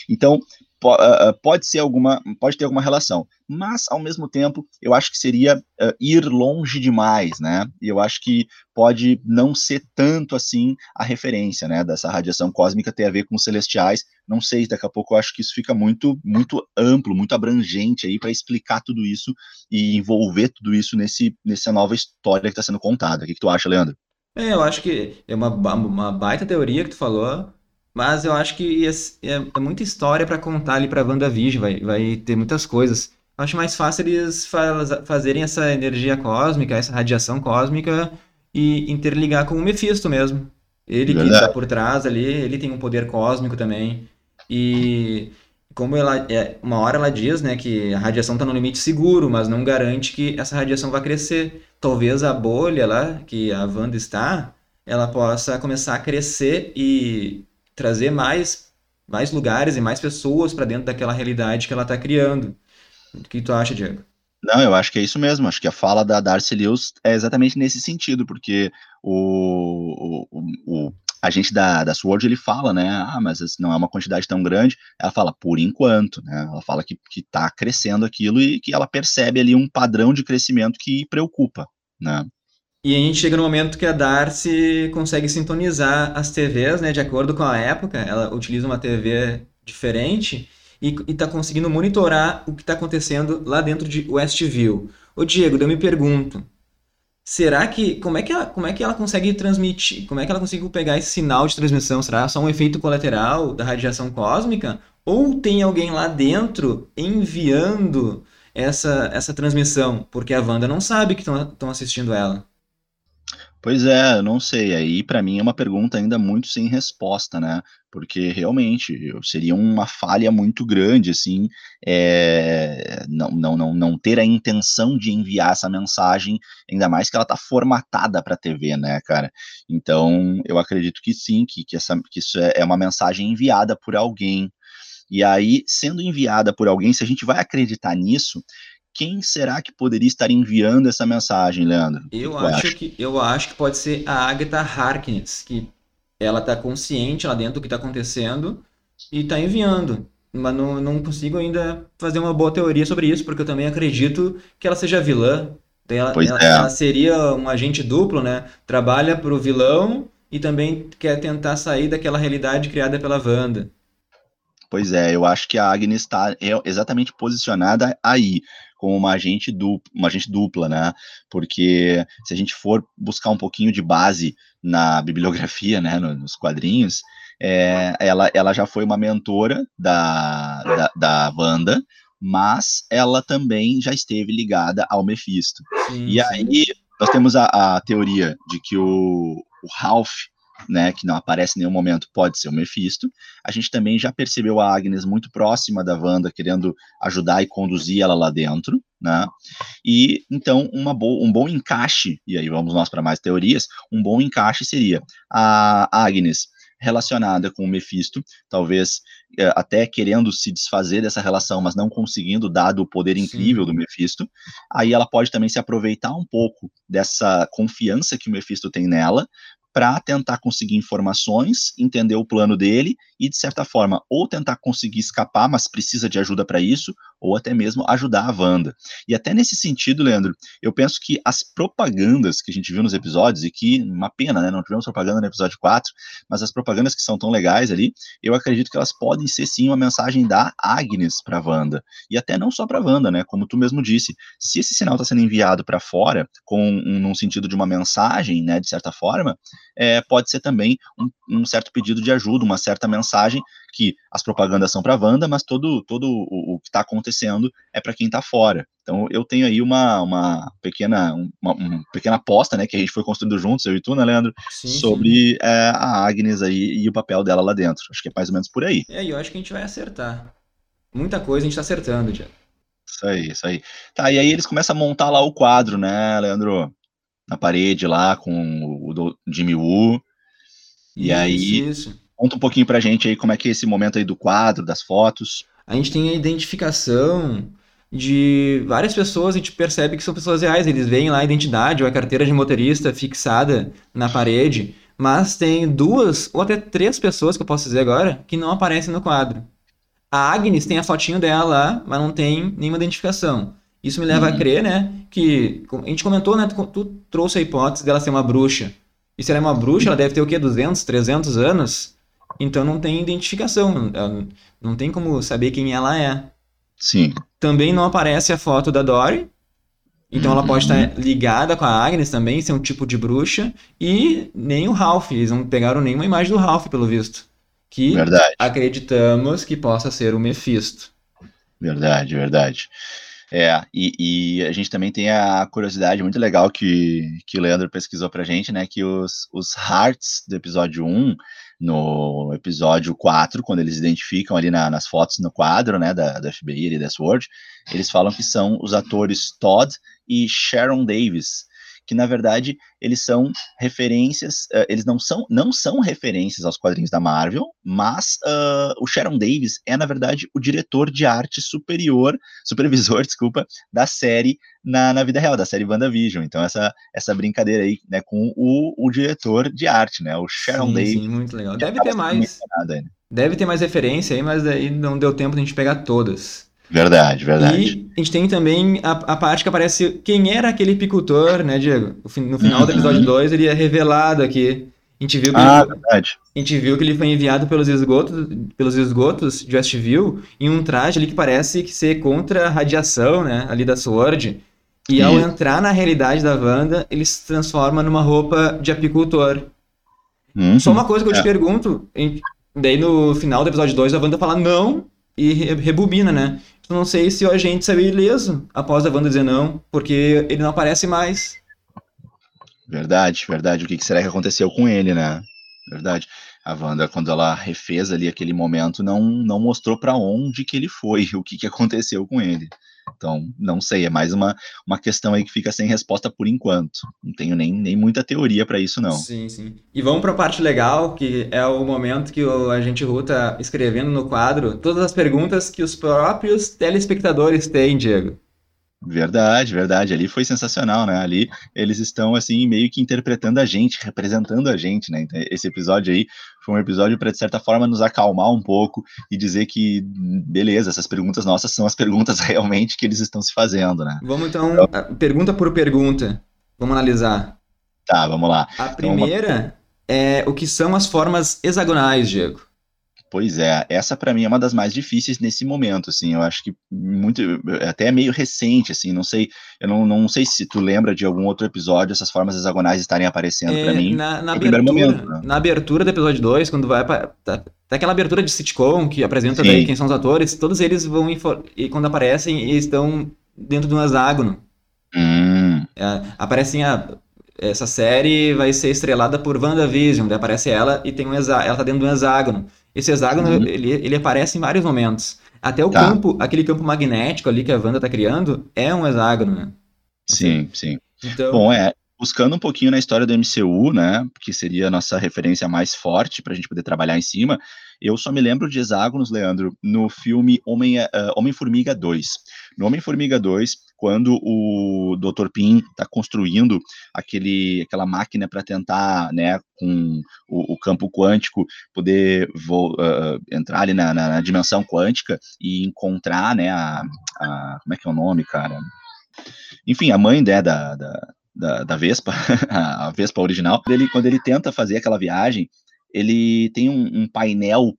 Então, ah, ah, pode ser alguma, pode ter alguma relação, mas ao mesmo tempo eu acho que seria uh, ir longe demais, né? E eu acho que pode não ser tanto assim a referência, né? Dessa radiação cósmica ter a ver com os celestiais. Não sei, daqui a pouco eu acho que isso fica muito, muito amplo, muito abrangente aí para explicar tudo isso e envolver tudo isso nesse, nessa nova história que está sendo contada. O que, que tu acha, Leandro? É, eu acho que é uma, uma baita teoria que tu falou. Mas eu acho que é, é muita história para contar ali pra WandaVision, vai, vai ter muitas coisas. Acho mais fácil eles faz, fazerem essa energia cósmica, essa radiação cósmica e interligar com o Mephisto mesmo. Ele que está por trás ali, ele tem um poder cósmico também. E como ela é, uma hora ela diz, né, que a radiação está no limite seguro, mas não garante que essa radiação vai crescer. Talvez a bolha lá que a Wanda está, ela possa começar a crescer e trazer mais, mais lugares e mais pessoas para dentro daquela realidade que ela está criando. O que tu acha, Diego? Não, eu acho que é isso mesmo. Acho que a fala da Darcy Lewis é exatamente nesse sentido, porque o, o, o a gente da, da Sword ele fala, né? Ah, mas não é uma quantidade tão grande. Ela fala, por enquanto, né? Ela fala que, que tá crescendo aquilo e que ela percebe ali um padrão de crescimento que preocupa, né? E a gente chega no momento que a Darcy consegue sintonizar as TVs, né, de acordo com a época. Ela utiliza uma TV diferente e está conseguindo monitorar o que está acontecendo lá dentro de Westview. Ô Diego, eu me pergunto, será que como é que ela, como é que ela consegue transmitir? Como é que ela conseguiu pegar esse sinal de transmissão? Será só um efeito colateral da radiação cósmica? Ou tem alguém lá dentro enviando essa, essa transmissão? Porque a Wanda não sabe que estão assistindo ela. Pois é, eu não sei. Aí, para mim, é uma pergunta ainda muito sem resposta, né? Porque realmente seria uma falha muito grande, assim, é, não, não, não, não ter a intenção de enviar essa mensagem, ainda mais que ela tá formatada para TV, né, cara? Então, eu acredito que sim, que, que, essa, que isso é, é uma mensagem enviada por alguém. E aí, sendo enviada por alguém, se a gente vai acreditar nisso, quem será que poderia estar enviando essa mensagem, Leandro? Eu acho que eu acho que pode ser a Agatha Harkness, que ela está consciente lá dentro do que está acontecendo e está enviando. Mas não, não consigo ainda fazer uma boa teoria sobre isso, porque eu também acredito que ela seja vilã. Ela, ela, é. ela seria um agente duplo, né? Trabalha para o vilão e também quer tentar sair daquela realidade criada pela Wanda. Pois é, eu acho que a Agnes está exatamente posicionada aí como uma agente dupla, uma agente dupla, né? Porque se a gente for buscar um pouquinho de base na bibliografia, né, nos quadrinhos, é, ela, ela já foi uma mentora da, da, da Wanda, mas ela também já esteve ligada ao Mephisto. Sim, e aí nós temos a, a, teoria de que o, o Ralph né, que não aparece em nenhum momento, pode ser o Mephisto. A gente também já percebeu a Agnes muito próxima da Wanda, querendo ajudar e conduzir ela lá dentro, né? E então uma um bom encaixe, e aí vamos nós para mais teorias, um bom encaixe seria a Agnes relacionada com o Mephisto, talvez é, até querendo se desfazer dessa relação, mas não conseguindo, dado o poder incrível Sim. do Mephisto. Aí ela pode também se aproveitar um pouco dessa confiança que o Mephisto tem nela, para tentar conseguir informações, entender o plano dele e, de certa forma, ou tentar conseguir escapar, mas precisa de ajuda para isso, ou até mesmo ajudar a Wanda. E até nesse sentido, Leandro, eu penso que as propagandas que a gente viu nos episódios, e que, uma pena, né, não tivemos propaganda no episódio 4, mas as propagandas que são tão legais ali, eu acredito que elas podem ser sim uma mensagem da Agnes para Wanda. E até não só para Wanda, né, como tu mesmo disse, se esse sinal está sendo enviado para fora, com um, num sentido de uma mensagem, né, de certa forma, é, pode ser também um, um, certo pedido de ajuda, uma certa mensagem que as propagandas são para a Wanda, mas todo, todo o, o que está acontecendo é para quem está fora. Então eu tenho aí uma, uma pequena uma, uma, pequena aposta, né, que a gente foi construindo juntos, eu e tu, né, Leandro, sim, sobre sim. É, a Agnes aí e o papel dela lá dentro. Acho que é mais ou menos por aí. É, eu acho que a gente vai acertar. Muita coisa a gente está acertando, Diego. Isso aí, isso aí. Tá, e aí eles começam a montar lá o quadro, né, Leandro? na parede lá com o, o Jimmy Woo. E isso, aí, isso. Conta um pouquinho pra gente aí como é que é esse momento aí do quadro, das fotos. A gente tem a identificação de várias pessoas, a gente percebe que são pessoas reais, eles veem lá a identidade ou a carteira de motorista fixada na parede, mas tem duas ou até três pessoas que eu posso dizer agora que não aparecem no quadro. A Agnes tem a fotinho dela lá, mas não tem nenhuma identificação. Isso me leva uhum. a crer, né, que a gente comentou, né, tu, tu trouxe a hipótese dela ser uma bruxa. E se ela é uma bruxa, ela deve ter o quê, 200, 300 anos? Então não tem identificação, não tem como saber quem ela é. Sim. Também não aparece a foto da Dory, então uhum. ela pode estar uhum. ligada com a Agnes também, ser um tipo de bruxa. E nem o Ralph, eles não pegaram nenhuma imagem do Ralph, pelo visto. Que verdade. acreditamos que possa ser o Mephisto. Verdade, verdade. É, e, e, a gente também tem a curiosidade muito legal que, que o Leandro pesquisou pra gente, né? Que os, os hearts do episódio 1, no episódio 4, quando eles identificam ali na, nas fotos no quadro, né, da, da FBI e da SWORD, eles falam que são os atores Todd e Sharon Davis, que na verdade eles são referências, uh, eles não são, não são referências aos quadrinhos da Marvel, mas uh, o Sharon Davis é na verdade o diretor de arte superior, <laughs> supervisor, desculpa, da série na, na vida real, da série WandaVision. Então essa essa brincadeira aí, né, com o, o diretor de arte, né, o Sharon sim, Davis. Sim, muito legal. Deve ter mais. Deve ter mais referência aí, mas aí não deu tempo de a gente pegar todas. Verdade, verdade. E a gente tem também a, a parte que aparece quem era aquele picultor, né, Diego? No final do episódio 2 ele é revelado aqui. A gente viu que ah, ele, verdade. A gente viu que ele foi enviado pelos esgotos, pelos esgotos de Westview em um traje ali que parece ser contra a radiação, né, ali da Sword. E ao entrar na realidade da Wanda, ele se transforma numa roupa de apicultor. Uhum. Só uma coisa que eu te é. pergunto, daí no final do episódio 2 a Wanda fala não e rebobina, né? não sei se o agente saiu ileso após a Wanda dizer não, porque ele não aparece mais. Verdade, verdade. O que será que aconteceu com ele, né? Verdade. A Wanda, quando ela refez ali aquele momento, não, não mostrou para onde que ele foi, <laughs> o que, que aconteceu com ele. Então, não sei, é mais uma, uma questão aí que fica sem resposta por enquanto. Não tenho nem, nem muita teoria para isso, não. Sim, sim. E vamos para a parte legal, que é o momento que o agente Ru escrevendo no quadro todas as perguntas que os próprios telespectadores têm, Diego. Verdade, verdade. Ali foi sensacional, né? Ali eles estão assim meio que interpretando a gente, representando a gente, né? Então, esse episódio aí foi um episódio para de certa forma nos acalmar um pouco e dizer que beleza, essas perguntas nossas são as perguntas <laughs> realmente que eles estão se fazendo, né? Vamos então, então pergunta por pergunta. Vamos analisar. Tá, vamos lá. A primeira então, uma... é o que são as formas hexagonais, Diego. Pois é, essa para mim é uma das mais difíceis nesse momento, assim, eu acho que muito, até meio recente, assim, não sei, eu não, não sei se tu lembra de algum outro episódio essas formas hexagonais estarem aparecendo é, para mim na, na abertura, momento, né? Na abertura do episódio 2, quando vai, tá, tá aquela abertura de sitcom que apresenta daí quem são os atores, todos eles vão, e quando aparecem, eles estão dentro de um hexágono. Hum. É, aparecem a essa série vai ser estrelada por WandaVision, daí aparece ela e tem um ela tá dentro de um hexágono. Esse hexágono, uhum. ele, ele aparece em vários momentos. Até o tá. campo, aquele campo magnético ali que a Wanda tá criando, é um hexágono, né? Sim, sim. Então... Bom, é, buscando um pouquinho na história do MCU, né, que seria a nossa referência mais forte para a gente poder trabalhar em cima, eu só me lembro de hexágonos, Leandro, no filme Homem, uh, Homem-Formiga 2. No Homem-Formiga 2, quando o Dr. Pym está construindo aquele, aquela máquina para tentar, né, com o, o campo quântico, poder uh, entrar ali na, na, na, dimensão quântica e encontrar, né, a, a, como é que é o nome, cara? Enfim, a mãe né, da, da, da, da Vespa, <laughs> a Vespa original, ele, quando ele tenta fazer aquela viagem, ele tem um, um painel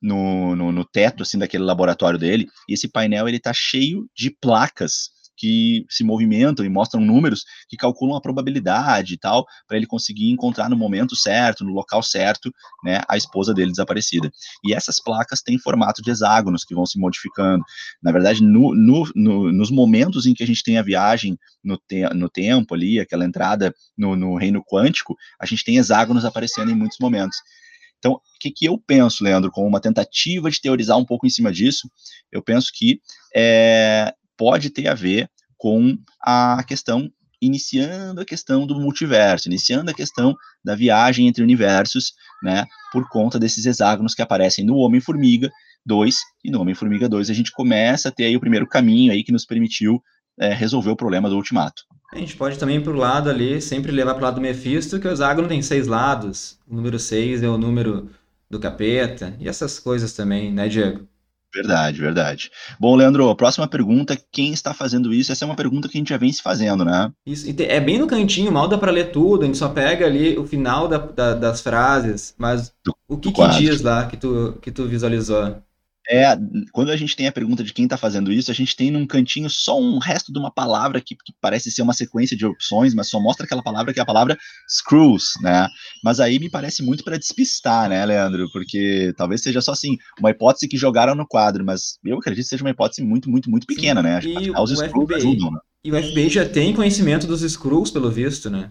no, no, no, teto, assim, daquele laboratório dele, e esse painel, ele tá cheio de placas que se movimentam e mostram números que calculam a probabilidade e tal, para ele conseguir encontrar no momento certo, no local certo, né, a esposa dele desaparecida. E essas placas têm formato de hexágonos que vão se modificando. Na verdade, no, no, no, nos momentos em que a gente tem a viagem no, te, no tempo ali, aquela entrada no, reino quântico, a gente tem hexágonos aparecendo em muitos momentos. Então, o que, que, eu penso, Leandro, como uma tentativa de teorizar um pouco em cima disso, eu penso que é, pode ter a ver com a questão iniciando a questão do multiverso, iniciando a questão da viagem entre universos, né, por conta desses hexágonos que aparecem no Homem-Formiga 2, e no Homem-Formiga 2 a gente começa a ter aí o primeiro caminho aí que nos permitiu é, resolver o problema do Ultimato. A gente pode também para o lado ali, sempre levar para o lado do Mephisto, que o hexágono tem seis lados, o número seis é o número do capeta, e essas coisas também, né, Diego? Verdade, verdade. Bom, Leandro, a próxima pergunta, quem está fazendo isso? Essa é uma pergunta que a gente já vem se fazendo, né? Isso, é bem no cantinho, mal dá para ler tudo, a gente só pega ali o final da, da, das frases, mas do, o que, que diz lá que tu, que tu visualizou? É, quando a gente tem a pergunta de quem está fazendo isso, a gente tem num cantinho só um resto de uma palavra que, que, parece ser uma sequência de opções, mas só mostra aquela palavra que é a palavra screws, né? Mas aí me parece muito para despistar, né, Leandro? Porque talvez seja só assim, uma hipótese que jogaram no quadro, mas eu acredito que seja uma hipótese muito, muito, muito pequena, Sim, né? E os o screws ajudam, né? E o FBI já tem conhecimento dos screws, pelo visto, né?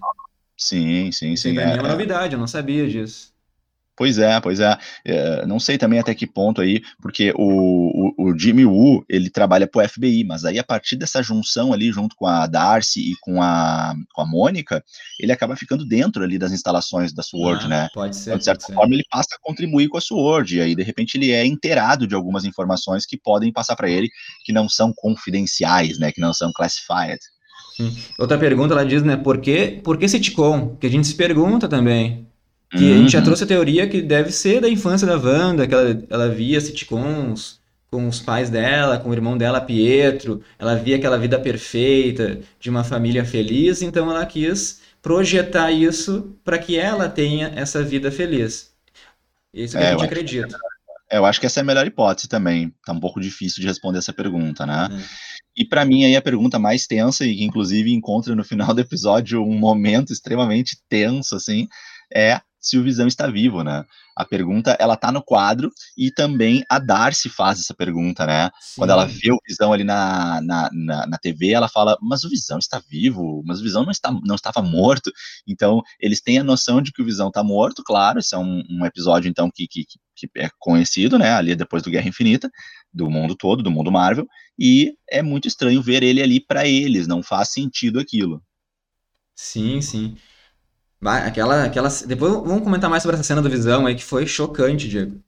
Sim, sim, sim. Isso é, é uma novidade, eu não sabia disso. Pois é, pois é. é. Não sei também até que ponto aí, porque o, o, o Jimmy Woo, ele trabalha pro FBI, mas aí a partir dessa junção ali, junto com a Darcy e com a, com a Mônica, ele acaba ficando dentro ali das instalações da SWORD, ah, né? Pode ser. Então, de certa forma, ser. ele passa a contribuir com a SWORD, e aí, de repente, ele é inteirado de algumas informações que podem passar para ele, que não são confidenciais, né? Que não são classified. Outra pergunta, ela diz, né, por que, por que sitcom? Que a gente se pergunta também. Que uhum. a gente já uhum. trouxe a teoria que deve ser da infância da Wanda, que ela, ela via sitcoms com os pais dela, com o irmão dela, Pietro. Ela via aquela vida perfeita de uma família feliz, então ela quis projetar isso para que ela tenha essa vida feliz. Isso que é, a gente acredita. É, eu acho que essa é a melhor hipótese também. Tá um pouco difícil de responder essa pergunta, né? É. E para mim aí a pergunta mais tensa e que inclusive encontra no final do episódio um momento extremamente tenso assim, é se o Visão está vivo, né? A pergunta, ela tá no quadro e também a Darcy faz essa pergunta, né? Sim. Quando ela vê o Visão ali na, na, na, na, TV, ela fala, mas o Visão está vivo, mas o Visão não, está, não estava morto. Então, eles têm a noção de que o Visão está morto, claro, esse é um, um episódio, então, que, que, que é conhecido, né? Ali depois do Guerra Infinita, do mundo todo, do mundo Marvel, e é muito estranho ver ele ali para eles, não faz sentido aquilo. Sim, sim. Aquela, aquela. Depois vamos comentar mais sobre essa cena do Visão aí, que foi chocante, Diego.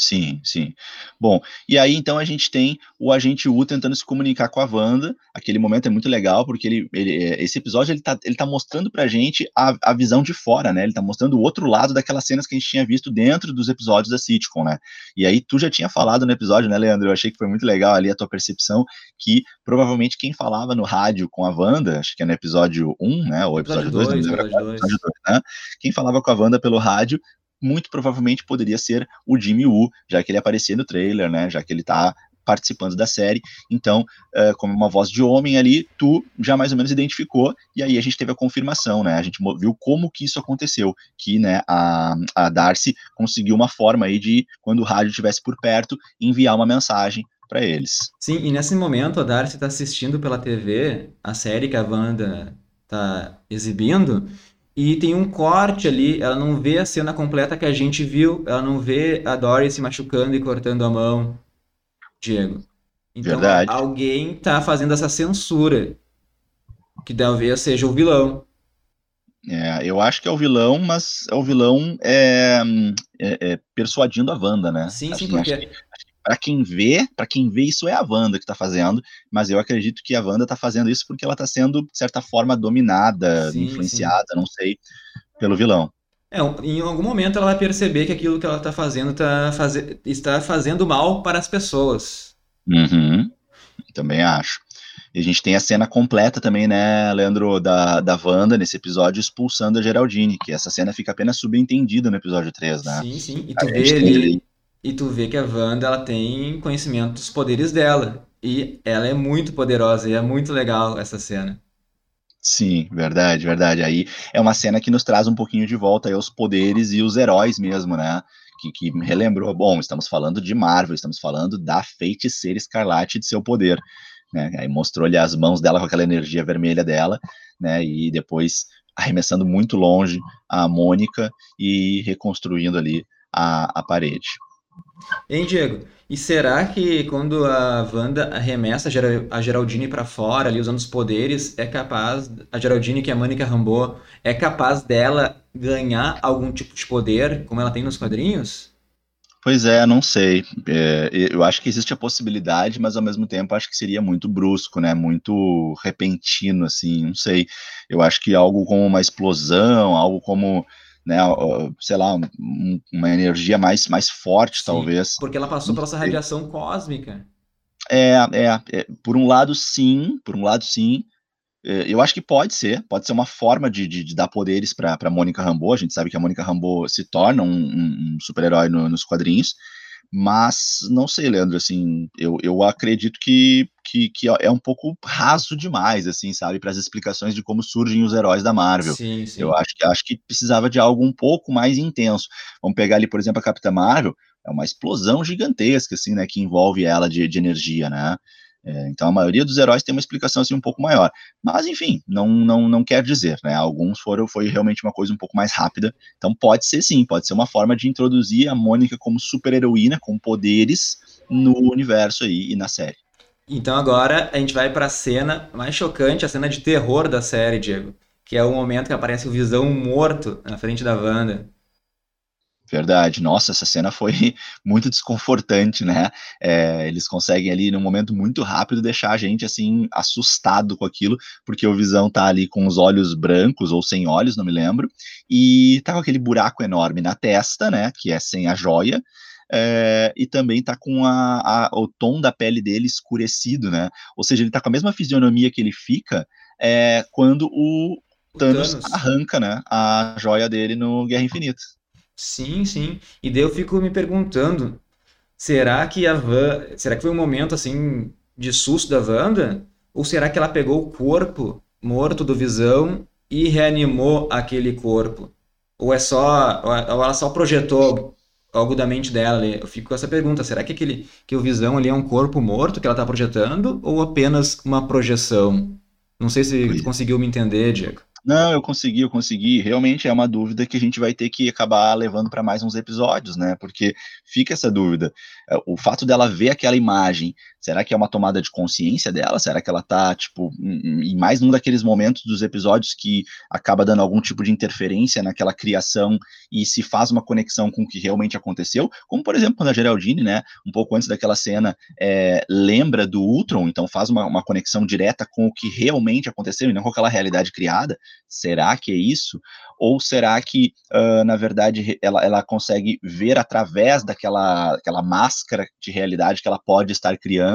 Sim, sim. Bom, e aí então a gente tem o agente U tentando se comunicar com a Wanda. Aquele momento é muito legal, porque ele, ele esse episódio ele tá, ele tá mostrando pra gente a, a visão de fora, né? Ele tá mostrando o outro lado daquelas cenas que a gente tinha visto dentro dos episódios da sitcom, né? E aí tu já tinha falado no episódio, né, Leandro? Eu achei que foi muito legal ali a tua percepção que provavelmente quem falava no rádio com a Wanda, acho que é no episódio 1, né? Ou episódio 2, episódio 2, né? Quem falava com a Wanda pelo rádio muito provavelmente poderia ser o Jimmy Woo, já que ele aparecia no trailer, né? Já que ele tá participando da série. Então, uh, como uma voz de homem ali, tu já mais ou menos identificou, e aí a gente teve a confirmação, né? A gente viu como que isso aconteceu, que né, a, a Darcy conseguiu uma forma aí de, quando o rádio estivesse por perto, enviar uma mensagem para eles. Sim, e nesse momento a Darcy está assistindo pela TV a série que a Wanda está exibindo, e tem um corte ali, ela não vê a cena completa que a gente viu, ela não vê a Dory se machucando e cortando a mão, Diego. Então Verdade. alguém tá fazendo essa censura, que talvez seja o vilão. É, eu acho que é o vilão, mas é o vilão é, é, é persuadindo a Wanda, né? Sim, acho sim, que, porque... para quem vê, para quem vê isso é a Wanda que está fazendo, mas eu acredito que a Wanda está fazendo isso porque ela está sendo de certa forma dominada, Sim, influenciada, não sei, pelo vilão. É, em algum momento ela vai perceber que aquilo que ela está fazendo tá faze... está fazendo mal para as pessoas. Uhum, também acho. E a gente tem a cena completa também, né, Leandro, da, da Wanda nesse episódio expulsando a Geraldine, que essa cena fica apenas subentendida no episódio 3, né? Sim, sim. E tu vê ali- e tu vê que a Wanda ela tem conhecimento dos poderes dela. E ela é muito poderosa e é muito legal essa cena. Sim, verdade, verdade. Aí é uma cena que nos traz um pouquinho de volta aí os poderes e os heróis mesmo, né? Que, que me relembrou, bom, estamos falando de Marvel, estamos falando da feiticeira escarlate de seu poder, né? Aí mostrou ali as mãos dela com aquela energia vermelha dela, né? E depois arremessando muito longe a Mônica e reconstruindo ali a, a parede. Hein, Diego? E será que quando a Wanda arremessa a Gera- a Geraldine pra fora, ali usando os poderes, é capaz, a Geraldine, que é a Mônica Rambeau, é capaz dela ganhar algum tipo de poder, como ela tem nos quadrinhos? Pois é, não sei. É, eu acho que existe a possibilidade, mas ao mesmo tempo acho que seria muito brusco, né? Muito repentino, assim, não sei. Eu acho que algo como uma explosão, algo como, né, sei lá, um- uma energia mais, mais forte, Sim, talvez. porque ela passou pela essa radiação cósmica. É, é, é, por um lado, sim, por um lado, sim. É, Eu acho que pode ser, pode ser uma forma de, de- de dar poderes para Mônica Rambeau. A gente sabe que a Mônica Rambeau se torna um, um- um super-herói no- nos quadrinhos, mas não sei, Leandro, assim, eu, eu acredito que, que, que é um pouco raso demais, assim, sabe, para as explicações de como surgem os heróis da Marvel. Sim, sim. Eu acho que acho que precisava de algo um pouco mais intenso. Vamos pegar ali, por exemplo, a Capitã Marvel, é uma explosão gigantesca, assim, né, que envolve ela de, de energia, né? É, então a maioria dos heróis tem uma explicação assim um pouco maior. Mas enfim, não não, não quer dizer, né? Alguns foram foi realmente uma coisa um pouco mais rápida. Então pode ser sim, pode ser uma forma de introduzir a Mônica como super heroína com poderes no universo aí e na série. Então agora a gente vai pra cena mais chocante, a cena de terror da série, Diego. Que é o momento que aparece o Visão morto na frente da Wanda. Verdade, nossa, essa cena foi <laughs> muito desconfortante, né? É, eles conseguem ali, num momento muito rápido, deixar a gente assim, assustado com aquilo, porque o Visão tá ali com os olhos brancos, ou sem olhos, não me lembro, e tá com aquele buraco enorme na testa, né? Que é sem a joia, é, e também tá com a, a- o tom da pele dele escurecido, né? Ou seja, ele tá com a mesma fisionomia que ele fica é, quando o O Thanos, Thanos. arranca, né? A joia dele no Guerra Infinita. Sim, sim. E daí eu fico me perguntando, será que a Van, será que foi um momento assim de susto da Wanda? Ou será que ela pegou o corpo morto do Visão e reanimou aquele corpo? Ou é só, ou ela só projetou algo da mente dela ali? Eu fico com essa pergunta, será que aquele que o Visão ali é um corpo morto que ela está projetando ou apenas uma projeção? Não sei se conseguiu me entender, Diego. Não, eu consegui, eu consegui. Realmente é uma dúvida que a gente vai ter que acabar levando para mais uns episódios, né? Porque fica essa dúvida. É, O fato dela ver aquela imagem, será que é uma tomada de consciência dela? Será que ela tá, tipo, em mais um daqueles momentos dos episódios que acaba dando algum tipo de interferência naquela criação e se faz uma conexão com o que realmente aconteceu? Como, por exemplo, quando a Geraldine, né, um pouco antes daquela cena, é, lembra do Ultron, então faz uma, uma conexão direta com o que realmente aconteceu e não com aquela realidade criada. Será que é isso? Ou será que, uh, na verdade, ela, ela consegue ver através daquela, daquela máscara de realidade que ela pode estar criando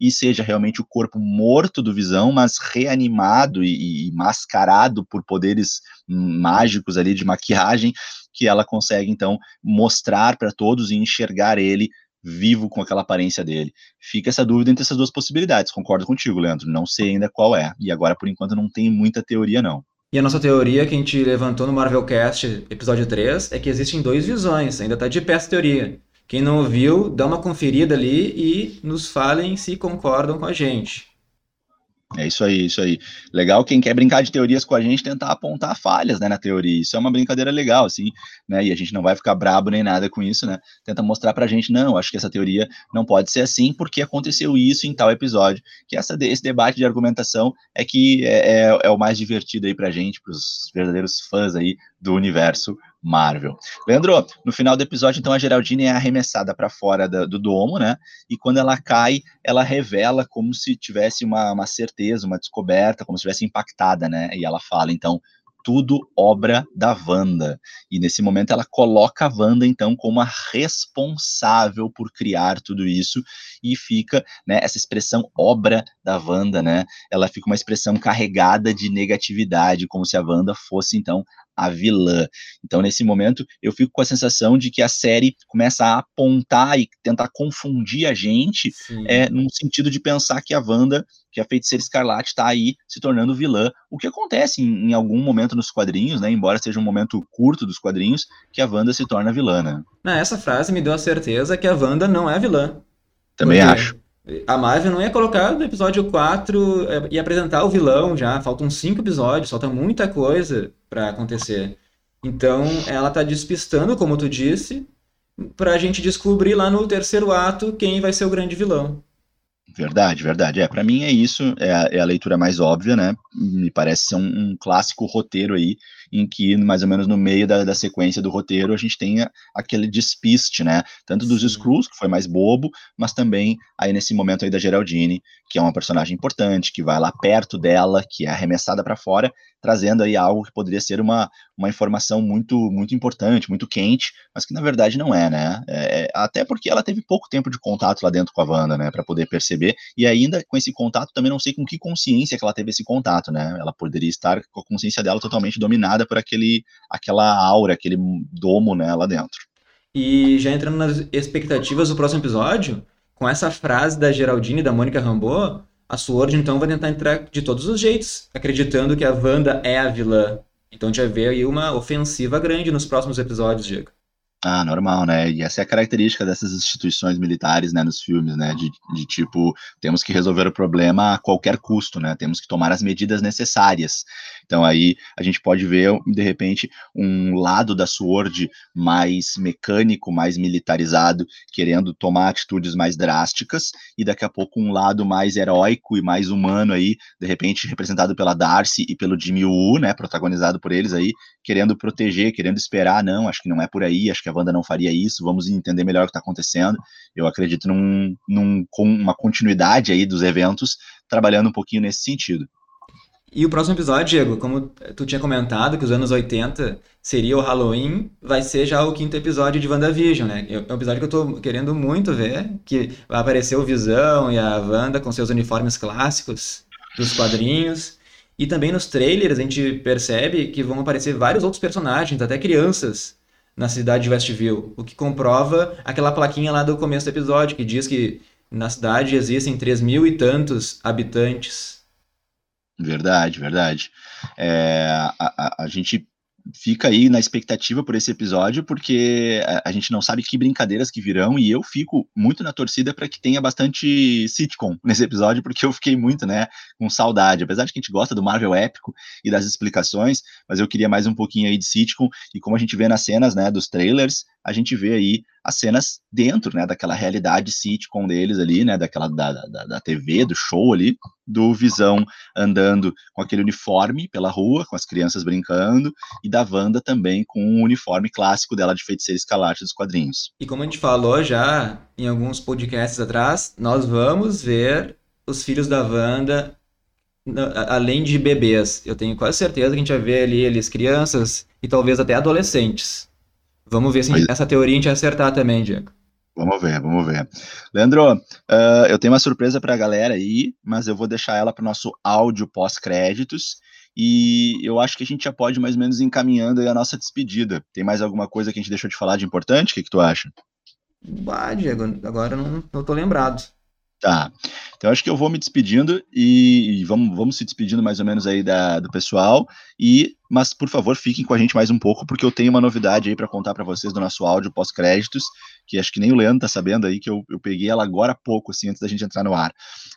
e seja realmente o corpo morto do Visão, mas reanimado e, e mascarado por poderes mágicos ali de maquiagem, que ela consegue, então, mostrar para todos e enxergar ele vivo com aquela aparência dele. Fica essa dúvida entre essas duas possibilidades. Concordo contigo, Leandro. Não sei ainda qual é. E agora, por enquanto, não tem muita teoria, não. E a nossa teoria que a gente levantou no Marvelcast episódio 3 é que existem dois visões, ainda tá de pé essa teoria. Quem não ouviu, dá uma conferida ali e nos falem se concordam com a gente. É isso aí, isso aí. Legal quem quer brincar de teorias com a gente tentar apontar falhas, né, na teoria. Isso é uma brincadeira legal, assim, né? E a gente não vai ficar brabo nem nada com isso, né? Tenta mostrar pra gente, não, acho que essa teoria não pode ser assim porque aconteceu isso em tal episódio. Que essa, esse debate de argumentação é que é, é, é o mais divertido aí pra gente, pros verdadeiros fãs aí do universo Marvel. Leandro, no final do episódio, então, a Geraldine é arremessada para fora da, do domo, né? E quando ela cai, ela revela como se tivesse uma, uma certeza, uma descoberta, como se tivesse impactada, né? E ela fala, então, tudo obra da Wanda. E nesse momento ela coloca a Wanda, então, como a responsável por criar tudo isso, e fica, né, essa expressão obra da Wanda, né? Ela fica uma expressão carregada de negatividade, como se a Wanda fosse, então, a vilã. Então, nesse momento, eu fico com a sensação de que a série começa a apontar e tentar confundir a gente, é, num sentido de pensar que a Wanda, que a feiticeira escarlate, está aí se tornando vilã. O que acontece em, em, algum momento nos quadrinhos, né? Embora seja um momento curto dos quadrinhos, que a Wanda se torna vilã, né? essa frase me deu a certeza que a Wanda não é vilã. Também acho. A Marvel não ia colocar no episódio 4 e é, apresentar o vilão já. Faltam cinco episódios, falta muita coisa para acontecer. Então, ela tá despistando, como tu disse, pra gente descobrir lá no terceiro ato quem vai ser o grande vilão. Verdade, verdade. É, para mim é isso, é a, é a, leitura mais óbvia, né? Me parece ser um, um, clássico roteiro aí, em que mais ou menos no meio da, da sequência do roteiro a gente tem aquele despiste, né? Tanto dos. Skrulls, que foi mais bobo, mas também aí nesse momento aí da Geraldine, que é uma personagem importante, que vai lá perto dela, que é arremessada para fora, trazendo aí algo que poderia ser uma, uma informação muito muito importante, muito quente, mas que na verdade não é, né? É, é até porque ela teve pouco tempo de contato lá dentro com a Wanda, né, para poder perceber, e ainda com esse contato também não sei com que consciência que ela teve esse contato, né? Ela poderia estar com a consciência dela totalmente dominada por aquele aquela aura, aquele domo, né, lá dentro. E já entrando nas expectativas do próximo episódio, com essa frase da Geraldine e da Mônica Rambeau, a Sword então vai tentar entrar de todos os jeitos, acreditando que a Wanda é a vilã. Então vai ver aí uma ofensiva grande nos próximos episódios, Diego. Ah, normal, né? E essa é a característica dessas instituições militares, né, nos filmes, né, de, de tipo, temos que resolver o problema a qualquer custo, né, temos que tomar as medidas necessárias. Então aí a gente pode ver, de repente, um lado da Sword mais mecânico, mais militarizado, querendo tomar atitudes mais drásticas, e daqui a pouco um lado mais heróico e mais humano aí, de repente representado pela Darcy e pelo Jimmy Woo, né, protagonizado por eles aí, querendo proteger, querendo esperar, não, acho que não é por aí, acho que a Wanda não faria isso, vamos entender melhor o que está acontecendo. Eu acredito num, num, com uma continuidade aí dos eventos, trabalhando um pouquinho nesse sentido. E o próximo episódio, Diego, como tu tinha comentado que os anos 80 seria o Halloween, vai ser já o quinto episódio de WandaVision, né? É um episódio que eu tô querendo muito ver, que vai aparecer o Visão e a Wanda com seus uniformes clássicos dos quadrinhos. E também nos trailers a gente percebe que vão aparecer vários outros personagens, até crianças, na cidade de Westview, o que comprova aquela plaquinha lá do começo do episódio, que diz que na cidade existem três mil e tantos habitantes. Verdade, verdade. É, a, a, a gente fica aí na expectativa por esse episódio, porque a, gente não sabe que brincadeiras que virão, e eu fico muito na torcida para que tenha bastante sitcom nesse episódio, porque eu fiquei muito, né, com saudade. Apesar de que a gente gosta do Marvel épico e das explicações, mas eu queria mais um pouquinho aí de sitcom, e como a gente vê nas cenas, né, dos trailers, a gente vê aí as cenas dentro, né, daquela realidade sitcom deles ali, né, daquela da, da, da TV, do show ali, do Visão andando com aquele uniforme pela rua, com as crianças brincando, e da Wanda também com o uniforme clássico dela de feiticeira escalarte dos quadrinhos. E como a gente falou já em alguns podcasts atrás, nós vamos ver os filhos da Wanda além de bebês. Eu tenho quase certeza que a gente vai ver ali eles crianças e talvez até adolescentes. Vamos ver se Mas... essa teoria a gente acertar também, Diego. Vamos ver, vamos ver. Leandro, uh, eu tenho uma surpresa para a galera aí, mas eu vou deixar ela para o nosso áudio pós-créditos. E eu acho que a gente já pode mais ou menos encaminhando a nossa despedida. Tem mais alguma coisa que a gente deixou de falar de importante? O que, que tu acha? Bah, Diego, agora não, não tô lembrado. Tá. Então acho que eu vou me despedindo e, e vamos, vamos se despedindo mais ou menos aí da, do pessoal. E mas por favor fiquem com a gente mais um pouco, porque eu tenho uma novidade aí para contar para vocês do nosso áudio pós-créditos, que acho que nem o Leandro tá sabendo aí, que eu, eu peguei ela agora há pouco, assim, antes da gente entrar no ar.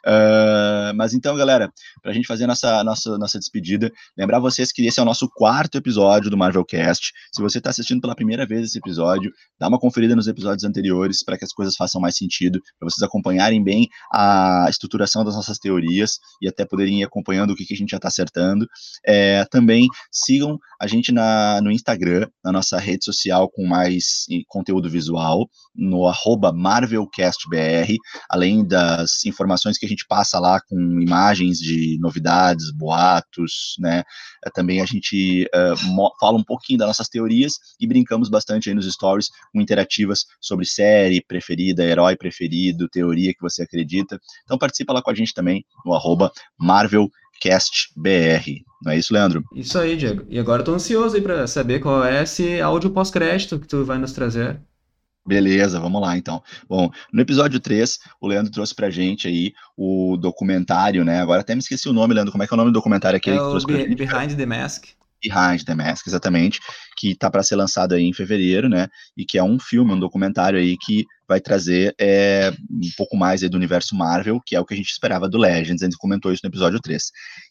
Uh, mas então, galera, para a gente fazer nossa, nossa, nossa despedida, lembrar vocês que esse é o nosso quarto episódio do Marvelcast. Se você está assistindo pela primeira vez esse episódio, dá uma conferida nos episódios anteriores para que as coisas façam mais sentido, para vocês acompanharem bem a estruturação das nossas teorias e até poderem ir acompanhando o que, que a gente já está acertando. É, também sigam a gente na, no Instagram, na nossa rede social com mais conteúdo visual, no MarvelCastBR, além das informações que a gente passa lá com imagens de novidades, boatos, né? É, também a gente uh, fala um pouquinho das nossas teorias e brincamos bastante aí nos stories com interativas sobre série preferida, herói preferido, teoria que você acredita. Então participa lá com a gente também no arroba MarvelCastBR. Não é isso, Leandro? Isso aí, Diego. E agora eu tô ansioso aí para saber qual é esse áudio pós-crédito que tu vai nos trazer. Beleza, vamos lá então. Bom, no episódio 3, o Leandro trouxe pra gente aí o documentário, né? Agora até me esqueci o nome, Leandro. Como é que é o nome do documentário aqui? É o Be Behind the Mask. Behind the Mask, exatamente, que tá para ser lançado aí em fevereiro, né? E que é um filme, um documentário aí que vai trazer é, um pouco mais do universo Marvel, que é o que a gente esperava do Legends, a gente comentou isso no episódio 3.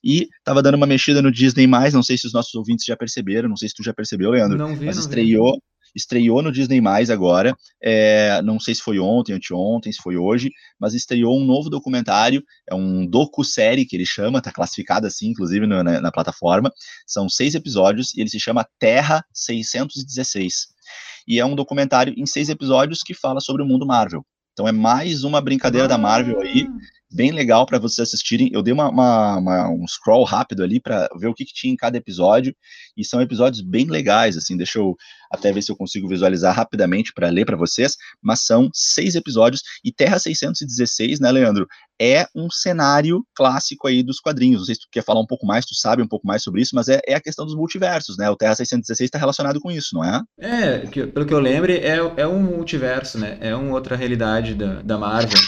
E tava dando uma mexida no Disney+, não sei se os nossos ouvintes já perceberam, não sei se tu já percebeu, Leandro, não vi, mas não estreou, vi estreou no Disney Mais agora. É, não sei se foi ontem, anteontem, se foi hoje, mas estreou um novo documentário, é um docu-série que ele chama, tá classificado assim, inclusive na, na plataforma. São seis episódios e ele se chama Terra 616. E é um documentário em seis episódios que fala sobre o mundo Marvel. Então é mais uma brincadeira ah. da Marvel aí, ah. Bem legal para vocês assistirem. Eu dei uma, uma, uma, um scroll rápido ali para ver o que, que, tinha em cada episódio, e são episódios bem legais, assim, deixa eu até ver se eu consigo visualizar rapidamente para ler para vocês, mas são seis episódios, e Terra 616, né, Leandro, é um cenário clássico aí dos quadrinhos. Não sei se tu quer falar um pouco mais, tu sabe um pouco mais sobre isso, mas é, é a questão dos multiversos, né? O Terra 616 está relacionado com isso, não é? É, pelo que eu lembre, é, é um multiverso, né? É uma outra realidade da, da Marvel.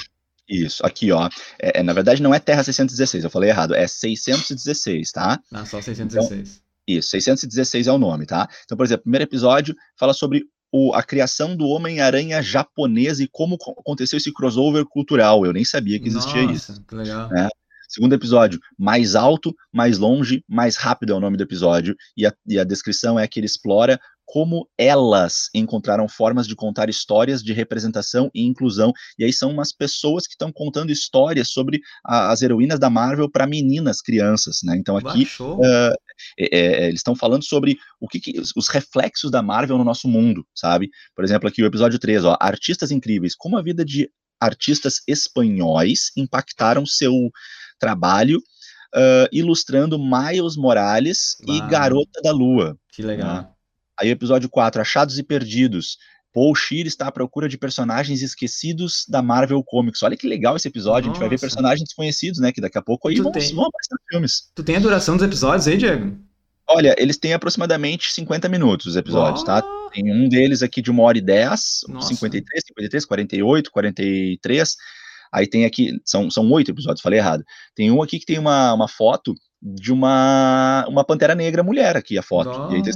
Isso, aqui, ó. É, é, na verdade, não é Terra 616, eu falei errado, é 616, tá? Ah, só 616. Então, isso, 616 é o nome, tá? Então, por exemplo, o primeiro episódio fala sobre o, a criação do Homem-Aranha japonês e como aconteceu esse crossover cultural. Eu nem sabia que existia Nossa, isso. Que legal. Né? Segundo episódio, mais alto, mais longe, mais rápido é o nome do episódio, e a, e a descrição é que ele explora como elas encontraram formas de contar histórias de representação e inclusão. E aí são umas pessoas que estão contando histórias sobre a, as heroínas da Marvel para meninas, crianças, né? Então aqui uh, é, é, eles estão falando sobre o que, que, os reflexos da Marvel no nosso mundo, sabe? Por exemplo, aqui o episódio 3, ó, artistas incríveis, como a vida de artistas espanhóis impactaram seu trabalho uh, ilustrando Miles Morales e Garota da Lua. Que legal. Né? Aí o episódio 4, Achados e Perdidos. Paul Shear está à procura de personagens esquecidos da Marvel Comics. Olha que legal esse episódio. Nossa. A gente vai ver personagens desconhecidos, né? Que daqui a pouco aí vão, tem... vão aparecer filmes. Tu tem a duração dos episódios aí, Diego? Olha, eles têm aproximadamente 50 minutos os episódios, oh. tá? Tem um deles aqui de uma hora e 10, 53, 53, 48, 43. Aí tem aqui, são, são oito episódios, falei errado. Tem um aqui que tem uma, uma foto de uma, uma pantera negra mulher aqui, a foto. E aí tá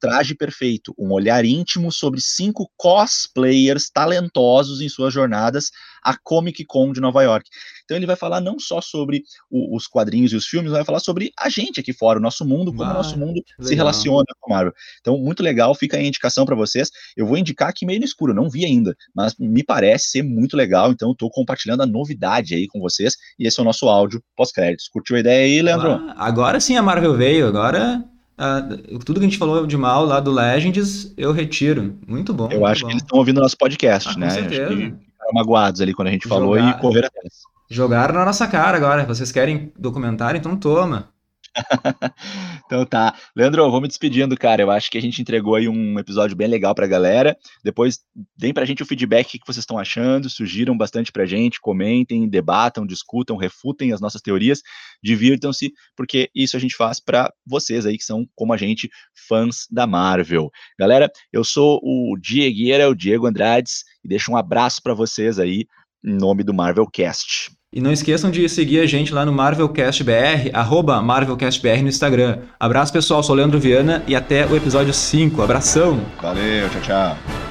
traje perfeito, um olhar íntimo sobre cinco cosplayers talentosos em suas jornadas à Comic Con de Nova York. Então ele vai falar não só sobre o, os quadrinhos e os filmes, vai falar sobre a gente aqui fora, o nosso mundo, como o nosso mundo se relaciona com a Marvel. Então, muito legal, fica aí a indicação para vocês. Eu vou indicar aqui meio no escuro, não vi ainda, mas me parece ser muito legal, então estou compartilhando a novidade aí com vocês, e esse é o nosso áudio pós-créditos. Curtiu a ideia aí, Leandro? Ah, agora sim a Marvel veio, agora Uh, tudo que a gente falou de mal lá do Legends, eu retiro. Muito bom. Eu muito acho bom. que eles estão ouvindo nosso podcast, ah, né? Com certeza. Acho que ficaram magoados ali quando a gente falou Jogar... e correram atrás. Jogaram na nossa cara agora. Vocês querem documentário? Então toma. <laughs> então tá. Leandro, vou me despedindo, cara. Eu acho que a gente entregou aí um episódio bem legal pra galera. Depois, deem pra gente o feedback que vocês estão achando, sugiram bastante pra gente, comentem, debatam, discutam, refutem as nossas teorias, divirtam-se, porque isso a gente faz para vocês aí que são, como a gente, fãs da Marvel. Galera, eu sou o Diegueira, o Diego Andrades, e deixo um abraço para vocês aí em nome do Marvel Cast. E não esqueçam de seguir a gente lá no MarvelCastBR, arroba MarvelCastBR no Instagram. Abraço, pessoal. Sou Leandro Viana e até o episódio 5. Abração! Valeu, tchau, tchau.